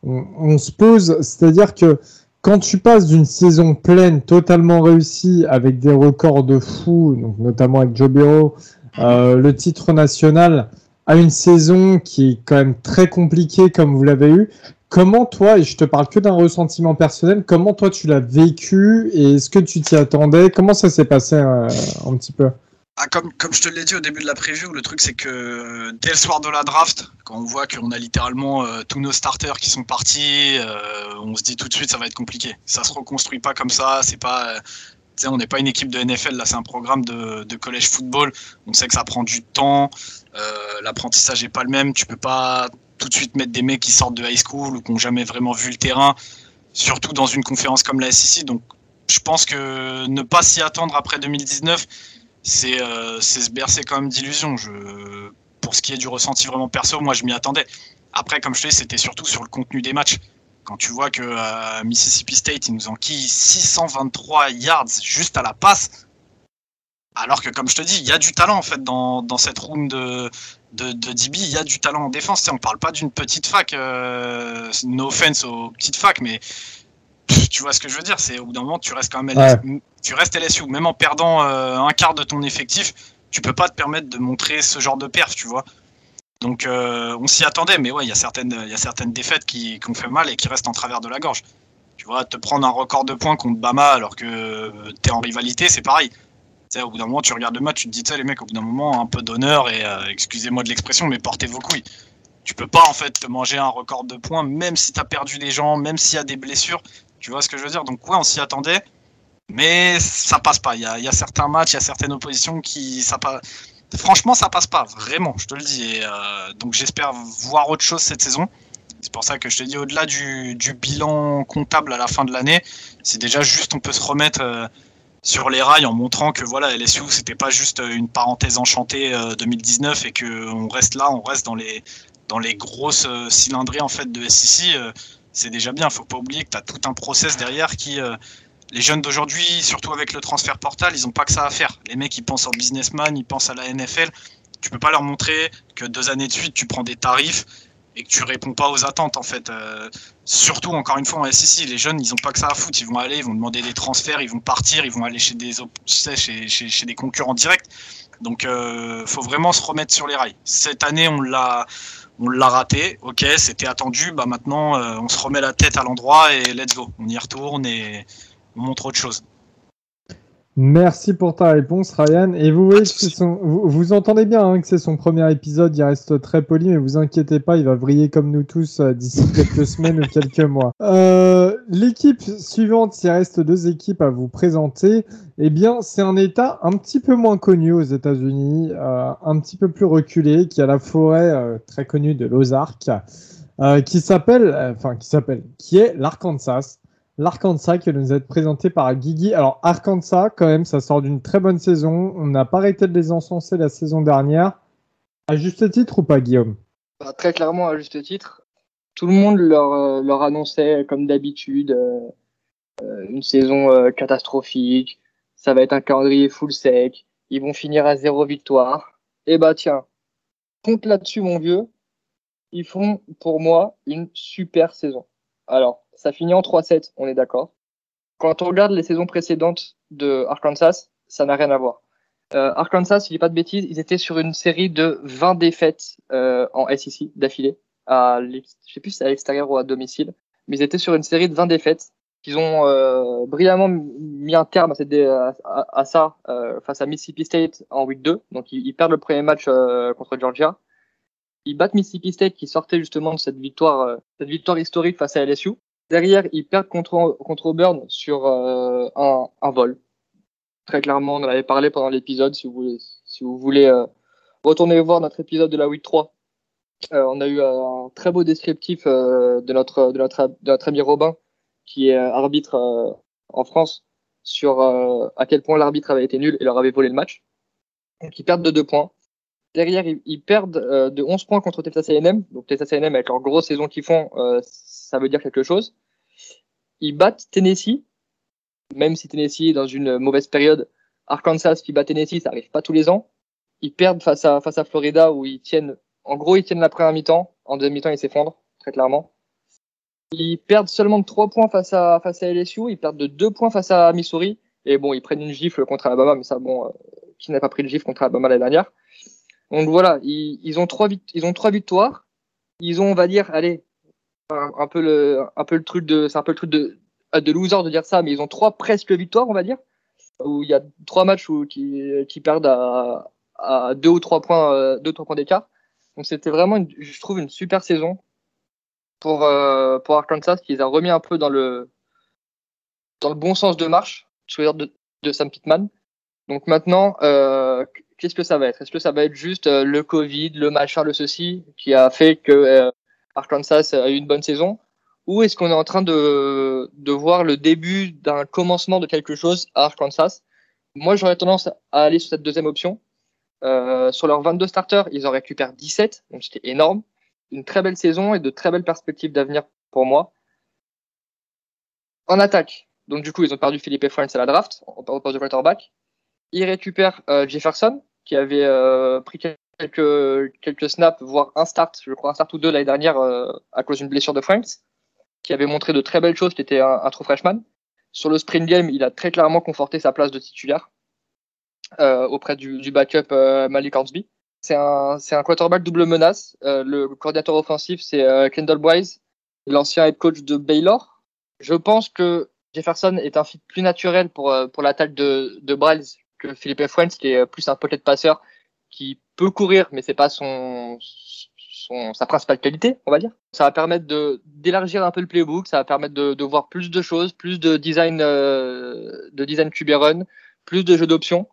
on, se pose. C'est-à-dire que quand tu passes d'une saison pleine, totalement réussie, avec des records de fou, donc notamment avec Joe Bureau, euh, le titre national, à une saison qui est quand même très compliquée comme vous l'avez eu, Comment toi, et je te parle que d'un ressentiment personnel, comment toi tu l'as vécu et est-ce que tu t'y attendais? Comment ça s'est passé euh, un petit peu? Ah, comme, je te l'ai dit au début de la preview, le truc c'est que dès le soir de la draft, quand on voit qu'on a littéralement euh, tous nos starters qui sont partis, euh, on se dit tout de suite ça va être compliqué. Ça se reconstruit pas comme ça, c'est pas on n'est pas une équipe de NFL, là c'est un programme de, de, collège football. On sait que ça prend du temps, l'apprentissage n'est pas le même, tu peux pas tout de suite mettre des mecs qui sortent de high school ou qui n'ont jamais vraiment vu le terrain, surtout dans une conférence comme la SEC. Donc je pense que ne pas s'y attendre après 2019, c'est euh, se bercer quand même d'illusions. Pour ce qui est du ressenti vraiment perso, moi je m'y attendais. Après, comme je te dis, c'était surtout sur le contenu des matchs. Quand tu vois que euh, Mississippi State, ils nous enquillent 623 yards juste à la passe, alors que, comme je te dis, il y a du talent en fait dans, dans cette round de, de, de DB, il y a du talent en défense. On parle pas d'une petite fac, euh, no offense aux petites facs, mais tu vois ce que je veux dire. C'est au bout d'un moment, tu restes quand même LSU, tu restes LSU, même en perdant euh, un quart de ton effectif, tu peux pas te permettre de montrer ce genre de perf, tu vois. Donc euh, on s'y attendait, mais ouais, il y a certaines, il y a certaines défaites qui, qui ont fait mal et qui restent en travers de la gorge. Tu vois, te prendre un record de points contre Bama alors que tu es en rivalité, c'est pareil au bout d'un moment, tu regardes le match, tu te dis, les mecs, au bout d'un moment, un peu d'honneur et euh, excusez-moi de l'expression, mais portez vos couilles. Tu peux pas en fait te manger un record de points, même si tu as perdu des gens, même s'il y a des blessures. Tu vois ce que je veux dire? Donc ouais, on s'y attendait, mais ça passe pas. Il y a, certains matchs, il y a certaines oppositions qui ça pas. Franchement, ça passe pas, vraiment, je te le dis. Euh, donc j'espère voir autre chose cette saison. C'est pour ça que je te dis, au-delà du, bilan comptable à la fin de l'année, c'est déjà juste on peut se remettre. Euh, sur les rails en montrant que voilà LSU c'était pas juste une parenthèse enchantée 2019 euh, et que on reste là, on reste dans les dans les grosses euh, cylindrées en fait de SEC, euh, c'est déjà bien. Faut pas oublier que tu as tout un process derrière qui les jeunes d'aujourd'hui, surtout avec le transfert portal, ils ont pas que ça à faire. Les mecs ils pensent en businessman, ils pensent à la NFL. Tu peux pas leur montrer que deux années de suite tu prends des tarifs et que tu réponds pas aux attentes en fait. Euh, surtout encore une fois en SEC, les jeunes ils ont pas que ça à foutre, ils vont aller, ils vont demander des transferts, ils vont partir, ils vont aller chez des chez, chez, chez, des concurrents directs. Donc euh, faut vraiment se remettre sur les rails. Cette année on l'a on l'a raté, ok, c'était attendu, bah maintenant euh, on se remet la tête à l'endroit et let's go, on y retourne et on montre autre chose. Merci pour ta réponse, Ryan. Et vous voyez que son... vous, entendez bien hein, que c'est son premier épisode. Il reste très poli, mais vous inquiétez pas, il va briller comme nous tous euh, d'ici quelques [LAUGHS] semaines ou quelques mois. Euh, l'équipe suivante, il reste deux équipes à vous présenter. Eh bien, c'est un État un petit peu moins connu aux États-Unis, euh, un petit peu plus reculé, qui a la forêt très connue de l'Ozark, qui s'appelle, enfin, qui s'appelle, qui est l'Arkansas l'Arkansas qui va nous être présenté par Guigui. Alors Arkansas, quand même, ça sort d'une très bonne saison. On n'a pas arrêté de les encenser la saison dernière. À juste titre ou pas, Guillaume? Bah, Très clairement, à juste titre. Tout le monde leur, euh, annonçait, comme d'habitude, euh, euh, une saison catastrophique. Ça va être un calendrier full sec. Ils vont finir à zéro victoire. Et bah tiens, compte là-dessus, mon vieux. Ils font, pour moi, une super saison. Alors, ça finit en 3-7, on est d'accord. Quand on regarde les saisons précédentes de Arkansas, ça n'a rien à voir. Euh, Arkansas, si je dis pas de bêtises, ils étaient sur une série de 20 défaites euh, en SEC d'affilée. À je sais plus si c'est à l'extérieur ou à domicile, mais ils étaient sur une série de 20 défaites. Ils ont euh, brillamment mis un terme à, à, ça face à Mississippi State en week 2. Donc ils, perdent le premier match contre Georgia. Ils battent Mississippi State qui sortait justement de cette victoire, victoire historique face à LSU. Derrière, ils perdent contre, contre Auburn sur euh, un, vol. Très clairement, on en avait parlé pendant l'épisode. Si vous voulez, si vous voulez euh, retourner voir notre épisode de la week 3, euh, on a eu un très beau descriptif de, notre, de, notre, de notre ami Robin, qui est arbitre en France, sur à quel point l'arbitre avait été nul et leur avait volé le match. Donc ils perdent de 2 points. Derrière, ils, perdent de 11 points contre Texas A&M. Donc Texas A&M, avec leur grosse saison qu'ils font, ça veut dire quelque chose. Ils battent Tennessee, même si Tennessee est dans une mauvaise période. Arkansas qui bat Tennessee, ça arrive pas tous les ans. Ils perdent face à, Florida où ils tiennent, en gros, ils tiennent la première mi-temps. En deuxième mi-temps, ils s'effondrent, très clairement. Ils perdent seulement de 3 points face à, face LSU. Ils perdent de 2 points face à Missouri. Et bon, ils prennent une gifle contre Alabama, mais ça, bon, euh, qui n'a pas pris le gifle contre Alabama l'année dernière. Donc voilà, ils, ont trois, ils ont trois victoires. Ils ont, on va dire, allez, un, peu le, un peu le truc de, c'est un peu le truc de, de loser de dire ça, mais ils ont trois presque victoires, on va dire, où il y a trois matchs où, qui, perdent à, deux ou trois points, euh, points d'écart. Donc c'était vraiment, une, je trouve, une super saison pour euh, pour Arkansas qui les a remis un peu dans le dans le bon sens de marche, souvenir de, de Sam Pittman. Donc maintenant, euh, qu'est-ce que ça va être? Est-ce que ça va être juste euh, le Covid, le machin, le ceci, qui a fait que Arkansas a eu une bonne saison? Ou est-ce qu'on est en train de, voir le début d'un commencement de quelque chose à Arkansas? Moi, j'aurais tendance à aller sur cette deuxième option. Euh, sur leurs 22 starters, ils en récupèrent 17, donc c'était énorme. Une très belle saison et de très belles perspectives d'avenir pour moi. En attaque, donc du coup, ils ont perdu Philippe France à la draft, au poste de quarterback. Ils récupèrent euh, Jefferson, qui avait euh, pris quelques, quelques snaps, voire un start, je crois un start ou deux l'année dernière euh, à cause d'une blessure de Franks, qui avait montré de très belles choses, qui était un, un freshman. Sur le sprint game, il a très clairement conforté sa place de titulaire auprès du, du backup Malik Hornsby. C'est un, un quarterback double menace. Le coordinateur offensif, c'est Kendall Wise, l'ancien head coach de Baylor. Je pense que Jefferson est un fit plus naturel pour, pour l'attaque de, de que Philippe Fuentes, qui est plus un pocket passeur qui peut courir, mais c'est pas son, son, sa principale qualité, on va dire. Ça va permettre de d'élargir un peu le playbook, ça va permettre de, de voir plus de choses, plus de design euh, de design QB run, plus de jeux d'options.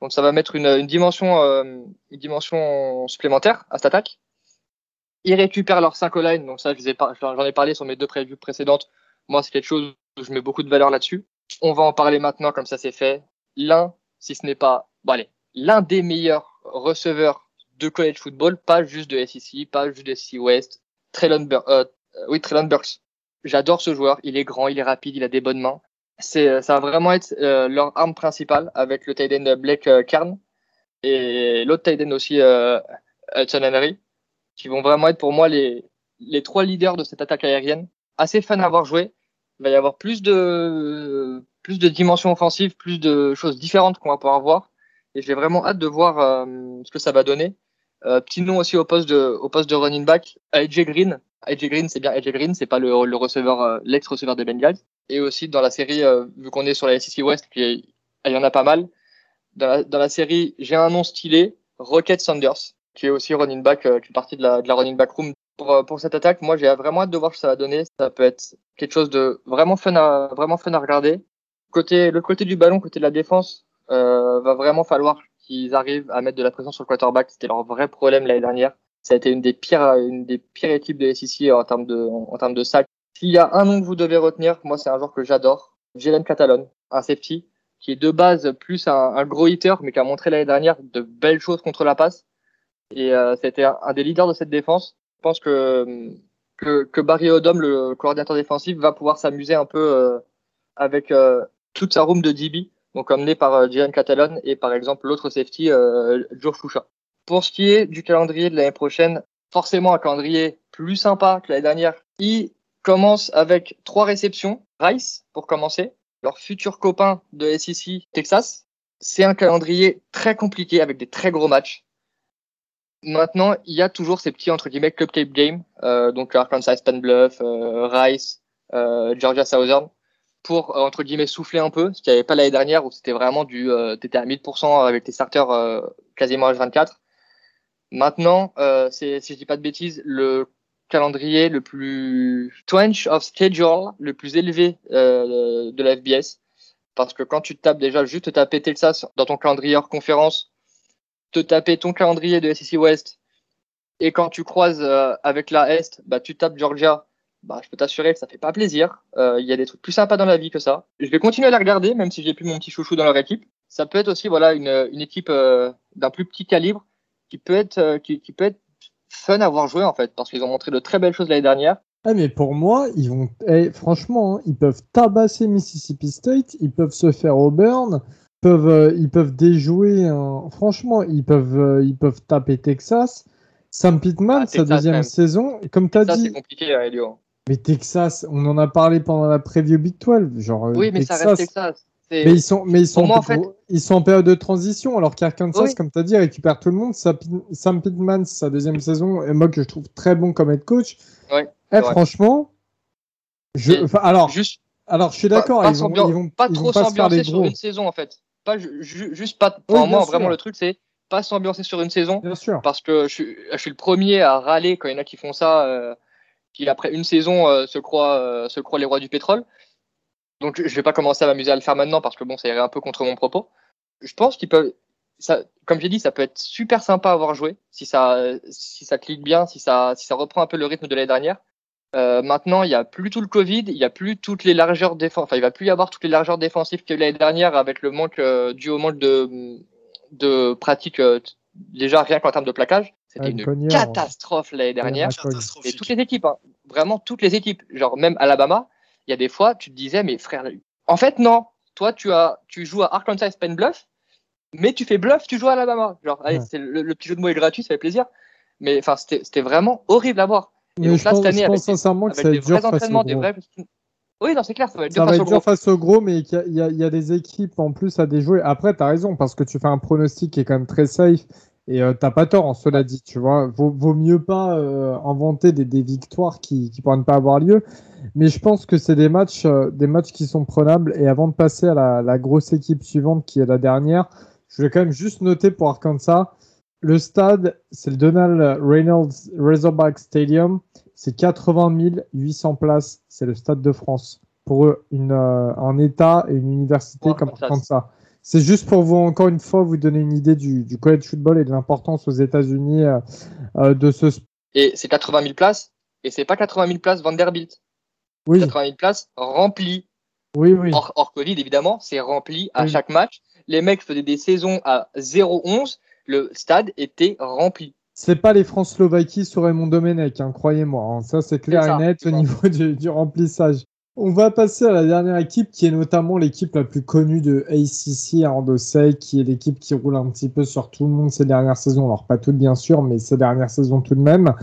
Donc ça va mettre une, une dimension euh, une dimension supplémentaire à cette attaque. Ils récupèrent leur 5 line, donc ça je ai j'en ai parlé sur mes deux previews précédentes. Moi c'est quelque chose où je mets beaucoup de valeur là-dessus. On va en parler maintenant comme ça c'est fait. L'un, si ce n'est pas, bon allez, l'un des meilleurs receveurs de college football, pas juste de SEC, pas juste de SEC West, Traylon, Bur euh, euh, oui, Traylon Burks. J'adore ce joueur, il est grand, il est rapide, il a des bonnes mains. C'est, ça va vraiment être euh, leur arme principale avec le tight end Blake euh, et l'autre tight aussi euh, Hudson Henry, qui vont vraiment être pour moi les, les trois leaders de cette attaque aérienne. Assez fun à voir jouer. Il va y avoir plus de, plus de dimensions offensives, plus de choses différentes qu'on va pouvoir voir. Et j'ai vraiment hâte de voir euh, ce que ça va donner. Euh, petit nom aussi au poste de, au poste de running back, AJ Green. AJ Green, c'est bien AJ Green, c'est pas le, le receveur, euh, l'ex-receveur des Bengals. Et aussi dans la série, vu qu'on est sur la SEC West, puis il y en a pas mal. Dans la, série, j'ai un nom stylé, Rocket Sanders, qui est aussi running back, qui fait partie de la, de la running back room. Pour, pour cette attaque, moi j'ai vraiment hâte de voir ce que ça va donner. Ça peut être quelque chose de vraiment fun vraiment fun à regarder. Côté, le côté du ballon, côté de la défense, euh, va vraiment falloir qu'ils arrivent à mettre de la pression sur le quarterback. C'était leur vrai problème l'année dernière. Ça a été une des pires, une des pires équipes de SEC en termes de, en, termes de sacs. S'il y a un nom que vous devez retenir, moi c'est un joueur que j'adore, Jalen Catalon, un safety, qui est de base plus un, un gros hitter, mais qui a montré l'année dernière de belles choses contre la passe. Et euh, c'était un, un des leaders de cette défense. Je pense que, que, que Barry Odom, le coordinateur défensif, va pouvoir s'amuser un peu euh, avec euh, toute sa room de DB, donc emmené par euh, Jalen Catalon et par exemple l'autre safety, euh, Joe Foucha. Pour ce qui est du calendrier de l'année prochaine, forcément un calendrier plus sympa que l'année dernière. Il commence avec trois réceptions. Rice, pour commencer, leur futur copain de SEC, Texas. C'est un calendrier très compliqué avec des très gros matchs. Maintenant, il y a toujours ces petits entre guillemets cupcake games, euh, donc Arkansas Stan Bluff, Rice, Georgia Southern, pour euh, entre guillemets souffler un peu, ce qu'il n'y avait pas l'année dernière où c'était vraiment du, euh, t'étais à 1000% avec tes starters euh, quasiment H24. Maintenant, euh, c'est, si je dis pas de bêtises, le calendrier le plus trench of schedule, le plus élevé de la FBS, parce que quand tu tapes déjà juste te taper Texas dans ton calendrier hors conférence te taper ton calendrier de SEC West et quand tu croises avec la Est, bah, tu tapes Georgia, bah, je peux t'assurer que ça fait pas plaisir. Euh, Il y a des trucs plus sympas dans la vie que ça. Je vais continuer à la regarder, même si j'ai plus mon petit chouchou dans leur équipe. Ça peut être aussi voilà une, une équipe euh, d'un plus petit calibre qui peut être euh, qui, qui peut être fun à voir jouer en fait, parce qu'ils ont montré de très belles choses l'année dernière. Ah mais pour moi, ils vont, eh, franchement, hein, ils peuvent tabasser Mississippi State, ils peuvent se faire Auburn, peuvent, euh, ils peuvent déjouer. un- Franchement, ils peuvent, euh, ils peuvent taper Texas. Sam Pittman, Ah, sa Texas, deuxième même. saison, comme tu as Ça dit, c'est compliqué, hein, Elio. Mais Texas, on en a parlé pendant la preview Big 12, genre euh, Oui, mais Texas, ça reste Texas. Mais ils sont, mais ils sont, moi, en en, fait- ils sont en période de transition, alors qu'Arkansas, Oui. comme tu as dit, récupère tout le monde. Sam Pitt- Sam Pittman, sa deuxième saison, et moi que je trouve très bon comme head coach. Ouais, Eh, franchement, je, enfin, alors, Juste alors je suis d'accord, ils vont, ils vont, pas ils trop s'ambiancer sur une saison en fait. Pas ju- ju- juste pas. Oui, Pour bien moi, sûr. vraiment le truc c'est pas s'ambiancer sur une saison Bien sûr. parce que je suis, je suis le premier à râler quand il y en a qui font ça, euh, qui après une saison euh, se croient euh, se croient les rois du pétrole. Donc je vais pas commencer à m'amuser à le faire maintenant parce que bon, ça irait un peu contre mon propos. Je pense qu'ils peuvent ça, comme j'ai dit, ça peut être super sympa à avoir joué si ça, si ça clique bien, si ça, si ça reprend un peu le rythme de l'année dernière. Euh, maintenant, il n'y a plus tout le Covid, il n'y a plus toutes les largeurs défensives, enfin, il va plus y avoir toutes les largeurs défensives qu'il l'année dernière avec le manque, euh, dû au manque de, de pratique, euh, déjà rien qu'en termes de plaquage. C'était une catastrophe l'année dernière. Et toutes les équipes, hein. vraiment toutes les équipes, genre même Alabama, il y a des fois, tu te disais, mais frère, en fait, non, toi, tu, as, tu joues à Arkansas Pen Bluff, mais tu fais bluff, tu joues à Alabama. Genre, allez, Ouais. c'est le, le petit jeu de mots est gratuit, ça fait plaisir. Mais enfin, c'était vraiment horrible à voir. Et Mais donc je là, pense, cette année, je pense des- sincèrement que ça va des être dur vrais face au entraînements, des gros. vrais. Oui, non, c'est clair, ça va être Ça dur va face être au dur face au gros, mais y il y, a- il y a des équipes en plus à déjouer. Après, tu as raison, parce que tu fais un pronostic qui est quand même très safe. Et euh, t'as pas tort, en cela dit, tu vois. Vaut, vaut mieux pas euh, inventer des, des victoires qui, qui pourraient ne pas avoir lieu. Mais je pense que c'est des matchs, euh, des matchs qui sont prenables. Et avant de passer à la, la grosse équipe suivante, qui est la dernière, je voulais quand même juste noter pour Arkansas, le stade, c'est le Donald Reynolds Razorback Stadium. C'est 80 800 places. C'est le stade de France. Pour eux, une, euh, un État et une université Pour comme Arkansas. C'est juste pour vous, encore une fois, vous donner une idée du, du college football et de l'importance aux États-Unis euh, euh, de ce sport. Et c'est 80 000 places, et c'est pas 80 000 places Vanderbilt. Oui, 80 000 places remplies. oui, oui. Hors, hors Covid, évidemment, c'est rempli à Oui. chaque match. Les mecs faisaient des saisons à 0-11, le stade était rempli. C'est pas les France-Slovaquie sur Raymond Domenech, hein, croyez-moi. hein. Ça, c'est clair ça, et net au niveau du, du remplissage. On va passer à la dernière équipe qui est notamment l'équipe la plus connue de ACC à Andosei, qui est l'équipe qui roule un petit peu sur tout le monde ces dernières saisons. Alors, pas toutes, bien sûr, mais ces dernières saisons tout de même.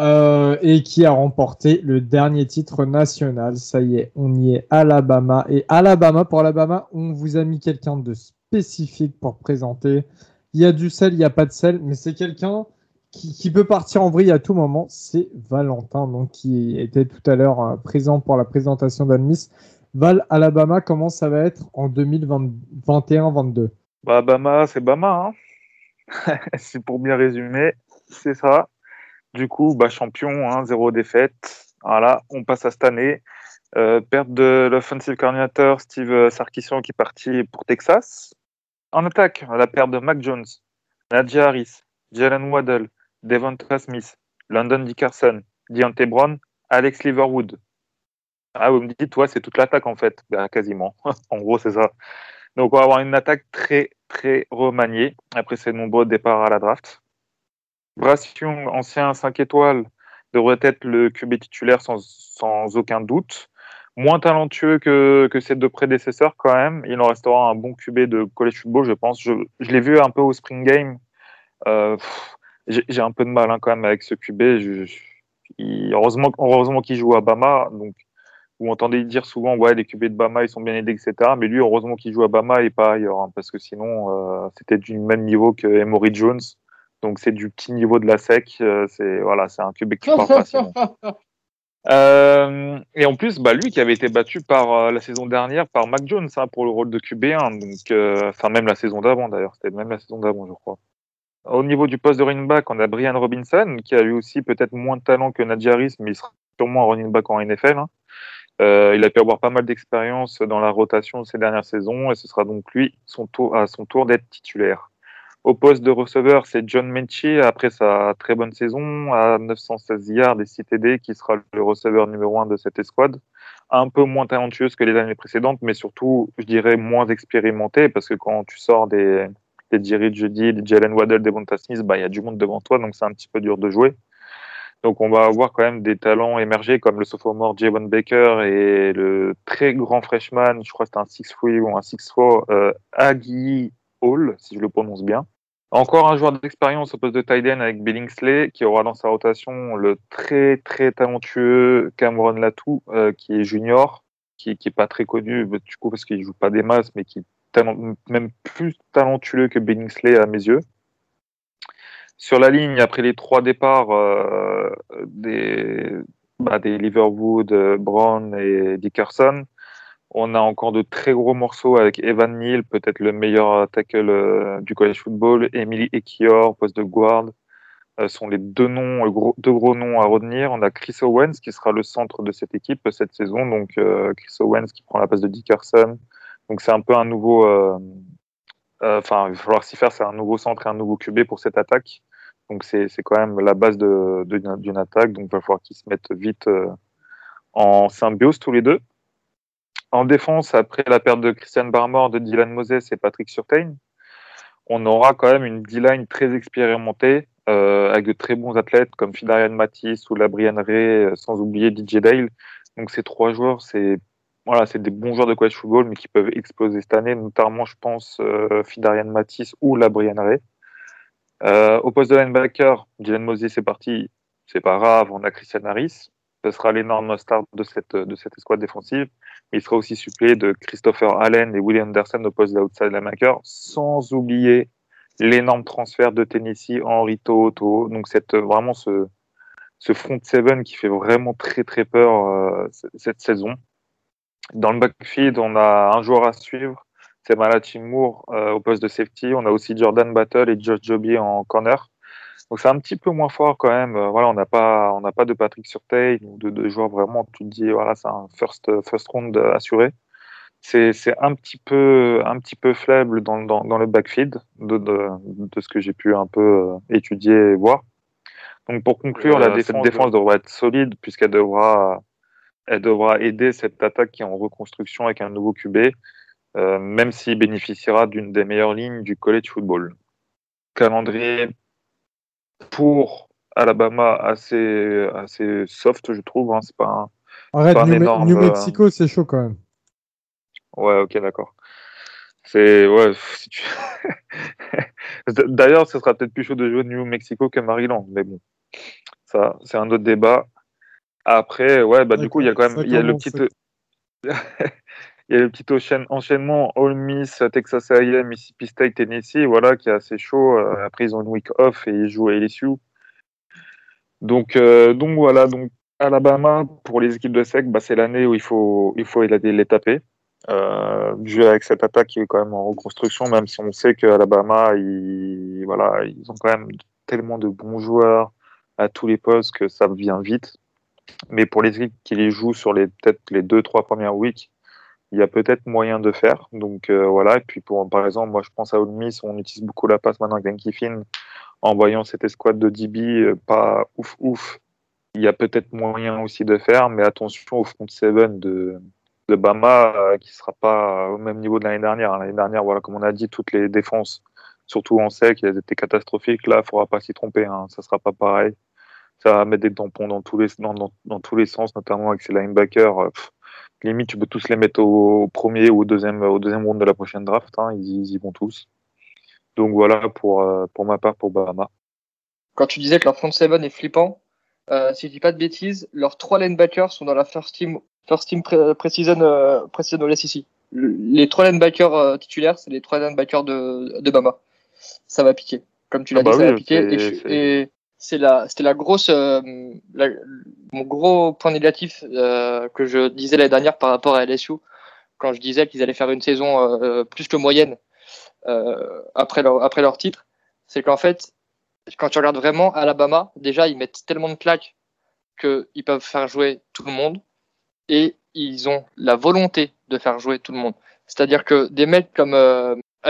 Euh, et qui a remporté le dernier titre national. Ça y est, on y est, Alabama. Et Alabama, pour Alabama, on vous a mis quelqu'un de spécifique pour présenter. Il y a du sel, il n'y a pas de sel, mais c'est quelqu'un qui, peut partir en vrille à tout moment. C'est Valentin, donc qui était tout à l'heure euh, présent pour la présentation d'Admis. Val, Alabama, comment ça va être en 2021-22 Bah, Bama, c'est Bama. Hein [LAUGHS] c'est pour bien résumer, c'est ça. Du coup, bah, champion, hein, zéro défaite. Voilà, on passe à cette année. Euh, perte de l'offensive coordinator Steve Sarkisian qui est parti pour Texas. En attaque, la perte de Mac Jones, Nadia Harris, Jalen Waddell, Devonta Smith, London Dickerson, Deontay Brown, Alex Leverwood. Ah, vous me dites, toi, c'est toute l'attaque en fait. Ben, quasiment. [LAUGHS] en gros, c'est ça. Donc, on va avoir une attaque très, très remaniée après ses nombreux départs à la draft. Young, ancien 5 étoiles, devrait être le QB titulaire sans, sans aucun doute. Moins talentueux que, que ses deux prédécesseurs, quand même. Il en restera un bon QB de college football, je pense. Je, l'ai vu un peu au Spring Game. Euh, J'ai un peu de mal hein, quand même avec ce QB. Je- je- il- heureusement heureusement qu'il joue à Bama. Donc, vous entendez dire souvent, ouais, les QB de Bama, ils sont bien aidés, etc. Mais lui, heureusement qu'il joue à Bama et pas ailleurs. hein, parce que sinon, euh, c'était du même niveau que Emory Jones. Donc, c'est du petit niveau de la SEC. euh, c'est voilà, c'est un QB qui parle facilement. [LAUGHS] Euh, et en plus, bah, lui qui avait été battu par euh, la saison dernière par Mac Jones hein, pour le rôle de QB1, donc euh, enfin même la saison d'avant d'ailleurs, c'était même la saison d'avant je crois. Au niveau du poste de running back, on a Brian Robinson qui a lui aussi peut-être moins de talent que Nadjaris, mais il sera sûrement un running back en NFL. hein. Euh, il a pu avoir pas mal d'expérience dans la rotation ces dernières saisons et ce sera donc lui son tour, à son tour d'être titulaire. Au poste de receveur, c'est John Mechie, après sa très bonne saison, à 916 yards et 6 TD, qui sera le receveur numéro 1 de cette escouade. Un peu moins talentueuse que les années précédentes, mais surtout, je dirais, moins expérimenté, parce que quand tu sors des, des Jerry Judy, Jalen Waddell, des Bonta Smith, bah, il y a du monde devant toi, donc c'est un petit peu dur de jouer. Donc on va avoir quand même des talents émergés comme le sophomore Javon Baker et le très grand freshman, je crois que c'était un 6'3 ou un 6'4, euh, Hall, si je le prononce bien. Encore un joueur d'expérience au poste de tight end avec Billingsley, qui aura dans sa rotation le très très talentueux Cameron Latou, euh, qui est junior, qui, qui est pas très connu du coup parce qu'il joue pas des masses, mais qui même plus talentueux que Billingsley à mes yeux. Sur la ligne, après les trois départs euh, des, bah, des Liverwood, euh, Brown et Dickerson, on a encore de très gros morceaux avec Evan Neal, peut-être le meilleur tackle euh, du college football, Emily Ekior, poste de guard, sont les deux noms, gros, deux gros noms à retenir. On a Chris Owens qui sera le centre de cette équipe cette saison, donc Chris Owens qui prend la place de Dickerson. Donc c'est un peu un nouveau, euh, Enfin, il va falloir s'y faire. C'est un nouveau centre et un nouveau QB pour cette attaque. Donc c'est quand même la base d'une attaque. Donc il va falloir qu'ils se mettent vite en symbiose tous les deux. En défense, après la perte de Christian Barmore, de Dylan Moses et Patrick Surtain, on aura quand même une D-line très expérimentée euh, avec de très bons athlètes comme Fidarian Matisse ou Labrian Ray, euh, sans oublier DJ Dale. Donc ces trois joueurs, c'est voilà, c'est des bons joueurs de college football, mais qui peuvent exploser cette année, notamment, je pense, euh, Fidarian Matisse ou Labrian Ray. Euh, au poste de linebacker, Dylan Moses est parti, c'est pas grave, on a Christian Harris ce sera l'énorme star de cette, de cette escouade défensive. il sera aussi suppléé de Christopher Allen et William Anderson au poste d'outside linebacker, sans oublier l'énorme transfert de Tennessee, Henry Toto. Donc, cette, vraiment ce, ce front seven qui fait vraiment très, très peur euh, cette saison. Dans le backfield, on a un joueur à suivre. C'est Malachi Moore euh, au poste de safety. On a aussi Jordan Battle et Josh Joby en corner. Donc c'est un petit peu moins fort quand même. Euh, voilà, on n'a pas, on n'a pas de Patrick Surtain ou de, de, joueurs vraiment. Tu te dis voilà, c'est un first first round assuré. C'est, c'est un petit peu un petit peu faible dans, dans, dans le backfield de, de, de ce que j'ai pu un peu euh, étudier et voir. Donc pour conclure, la défense devra être solide puisqu'elle devra elle devra aider cette attaque qui est en reconstruction avec un nouveau QB, euh, même s'il bénéficiera d'une des meilleures lignes du college football. Calendrier pour Alabama assez, assez soft, je trouve. Hein. C'est pas un, Arrête, pas un New, énorme, New Mexico, c'est chaud quand même. Ouais, ok, d'accord. C'est ouais. Si tu... [LAUGHS] D'ailleurs, ce sera peut-être plus chaud de jouer New Mexico que Maryland, mais bon, ça, c'est un autre débat. Après, ouais, bah du coup, il y a quand même, il y a le petit, [LAUGHS] il y a le petit enchaînement All Miss, Texas A&M, Mississippi State, Tennessee, voilà, qui est assez chaud. Euh, après, ils ont une week off et ils jouent à LSU. Donc, euh, donc voilà, donc Alabama pour les équipes de SEC, bah, c'est l'année où il faut, il faut les taper. Euh, jouer avec cette attaque qui est quand même en reconstruction, même si on sait qu'Alabama, ils, voilà, ils ont quand même tellement de bons joueurs à tous les postes que ça vient vite. Mais pour les équipes qui les jouent sur les peut-être les deux trois premières weeks, il y a peut-être moyen de faire. Donc euh, voilà. Et puis pour par exemple, moi je pense à Ole Miss, on utilise beaucoup la passe maintenant avec Dan Kiffin, en voyant cette escouade de DB euh, pas ouf ouf. Il y a peut-être moyen aussi de faire, mais attention au front seven de de Bama euh, qui sera pas au même niveau de l'année dernière. L'année dernière, voilà, comme on a dit, toutes les défenses, surtout en sec, elles étaient catastrophiques. Là, il faudra pas s'y tromper. Hein. Ça sera pas pareil. Ça va mettre des tampons dans tous les dans, dans, dans tous les sens, notamment avec ces linebackers limite, tu peux tous les mettre au, premier ou au deuxième, au deuxième round de la prochaine draft. Hein, ils, y vont tous. Donc voilà pour, euh, pour ma part pour Bahama. Quand tu disais que leur front seven est flippant, euh, si je dis pas de bêtises, leurs trois linebackers sont dans la first team, first team pré-season euh, SEC. Les trois linebackers euh, titulaires, c'est les trois linebackers de, de Bama. Ça va piquer. Comme tu l'as ah dit, bah ça va piquer. et, c'est la, c'était la grosse, euh, mon gros point négatif euh, que je disais l'année dernière par rapport à LSU, quand je disais qu'ils allaient faire une saison euh, plus que moyenne après leur titre, c'est qu'en fait, quand tu regardes vraiment Alabama, déjà ils mettent tellement de claques qu'ils peuvent faire jouer tout le monde et ils ont la volonté de faire jouer tout le monde. C'est-à-dire que des mecs comme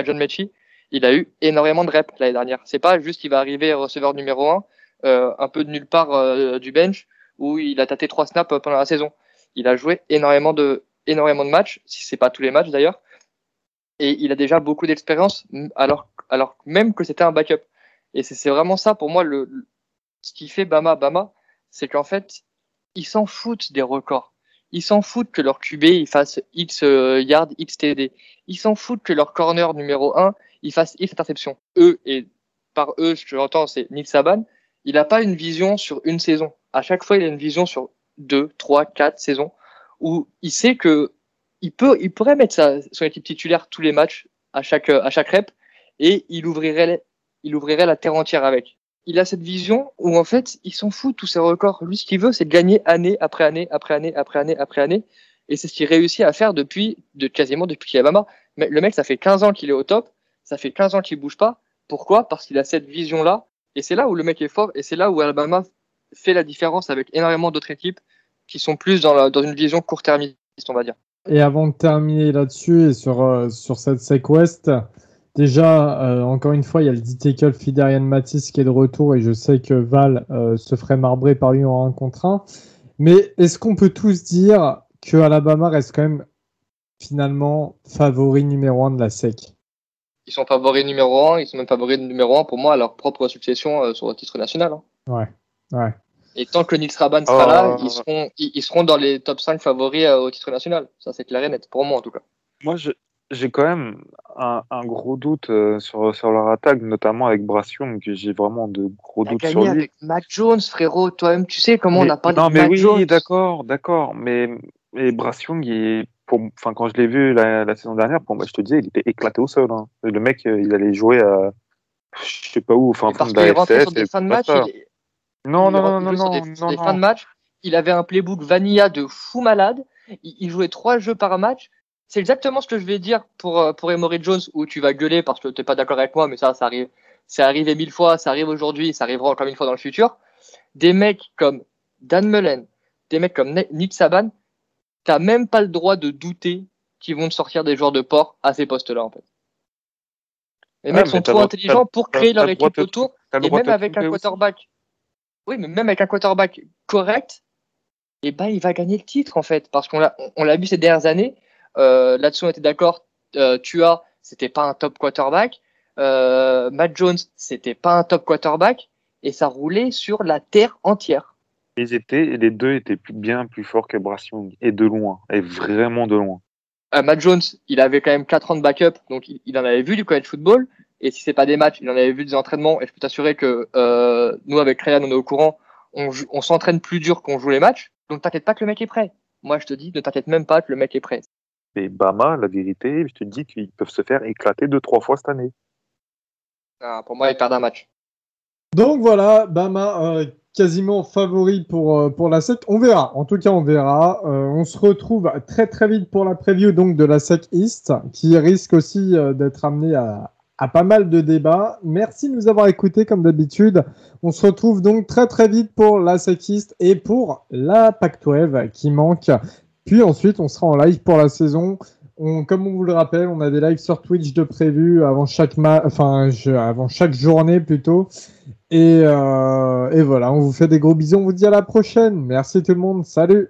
John Mechie, il a eu énormément de reps l'année dernière. C'est pas juste qu'il va arriver receveur numéro un euh, un peu de nulle part euh, du bench où il a tâté trois snaps pendant la saison. Il a joué énormément de, énormément de matchs, si c'est pas tous les matchs d'ailleurs, et il a déjà beaucoup d'expérience, alors, alors même que c'était un backup. Et c'est vraiment ça pour moi le, ce qui fait Bama Bama, c'est qu'en fait ils s'en foutent des records. Ils s'en foutent que leur QB il fasse X euh, yards, X TD. Ils s'en foutent que leur corner numéro 1 il fasse X interception. Eux et par eux, je l'entends, c'est Nick Saban il n'a pas une vision sur une saison. À chaque fois, il a une vision sur deux, trois, quatre saisons où il sait que il peut, il pourrait mettre sa, son équipe titulaire tous les matchs à chaque, à chaque rep et il ouvrirait, il ouvrirait la terre entière avec. Il a cette vision où en fait, il s'en fout de tous ses records. Lui, ce qu'il veut, c'est gagner année après année, après année, après année, après année. Et c'est ce qu'il réussit à faire depuis, de quasiment depuis à Mais le mec, ça fait 15 ans qu'il est au top. Ça fait 15 ans qu'il bouge pas. Pourquoi? Parce qu'il a cette vision-là et c'est là où le mec est fort et c'est là où Alabama fait la différence avec énormément d'autres équipes qui sont plus dans, une vision court-termiste, on va dire. Et avant de terminer là-dessus et sur, euh, cette SEC West, Déjà, euh, encore une fois, il y a le D-Tackle Fiderian Matisse qui est de retour et je sais que Val euh, se ferait marbrer par lui en 1 contre 1. Mais est-ce qu'on peut tous dire que Alabama reste quand même finalement favori numéro 1 de la SEC? Ils sont favoris numéro 1, ils sont même favoris numéro 1 pour moi à leur propre succession euh, sur le titre national. hein. Ouais, ouais. Et tant que Nils Raban sera Oh. là, ils seront, ils, ils seront dans les top 5 favoris euh, au titre national. Ça, c'est clair et net, pour moi en tout cas. Moi, j'ai quand même un, un gros doute euh, sur, sur leur attaque, notamment avec Brass Young, que j'ai vraiment de gros doutes sur gagné lui. avec Mac Jones, frérot. Toi-même, tu sais comment on Mais- a parlé non, de mais Mac oui, Jones. d'accord, d'accord. Mais, mais Brass Young, il est- pour, enfin, quand je l'ai vu la, la saison dernière, pour moi, je te disais, il était éclaté au sol. hein. Le mec, euh, il allait jouer à, je sais pas où, enfin, parce qu'il de sur des fins match. ça. il- Non, il non, non, non, sur non, des, sur non, des non. fins de match. Il avait un playbook vanilla de fou malade. Il, il jouait trois jeux par match. C'est exactement ce que je vais dire pour, euh, pour Emory Jones, où tu vas gueuler parce que tu n'es pas d'accord avec moi, mais ça, ça arrive. C'est arrivé mille fois, ça arrive aujourd'hui, ça arrivera encore une fois dans le futur. Des mecs comme Dan Mullen, des mecs comme Nick Saban, t'as même pas le droit de douter qu'ils vont te sortir des joueurs de port à ces postes-là, en fait. Les Ouais, mecs sont trop intelligents pour créer leur équipe autour et même avec un aussi. quarterback. Oui, mais même avec un quarterback correct, eh ben, il va gagner le titre, en fait. Parce qu'on l'a, on l'a vu ces dernières années. Euh, là-dessus, on était d'accord. Euh, tu as, c'était pas un top quarterback. Euh, Matt Jones, c'était pas un top quarterback. Et ça roulait sur la terre entière. Ils étaient, les deux étaient plus- bien plus forts que Brass Young, et de loin, et vraiment de loin. Euh, Matt Jones, il avait quand même 4 ans de backup, donc il, il en avait vu du college football. Et si c'est pas des matchs, il en avait vu des entraînements. Et je peux t'assurer que euh, nous, avec Ryan, on est au courant. On, s'entraîne plus dur qu'on joue les matchs. Donc t'inquiète pas que le mec est prêt. Moi, je te dis, ne t'inquiète même pas que le mec est prêt. Et Bama, la vérité, je te dis qu'ils peuvent se faire éclater deux, trois fois cette année. Ah, pour moi, il perd un match. Donc voilà, Bama euh, quasiment favori pour, euh, pour la SEC. On verra, en tout cas on verra. Euh, on se retrouve très très vite pour la preview donc de la SEC East qui risque aussi euh, d'être amené à, à pas mal de débats. Merci de nous avoir écoutés comme d'habitude. On se retrouve donc très très vite pour la SEC East et pour la Pac-12 qui manque. Puis ensuite on sera en live pour la saison. On, comme on vous le rappelle, on a des lives sur Twitch de prévu avant chaque enfin avant chaque journée plutôt. Et, euh, et voilà, on vous fait des gros bisous, on vous dit à la prochaine. Merci tout le monde, salut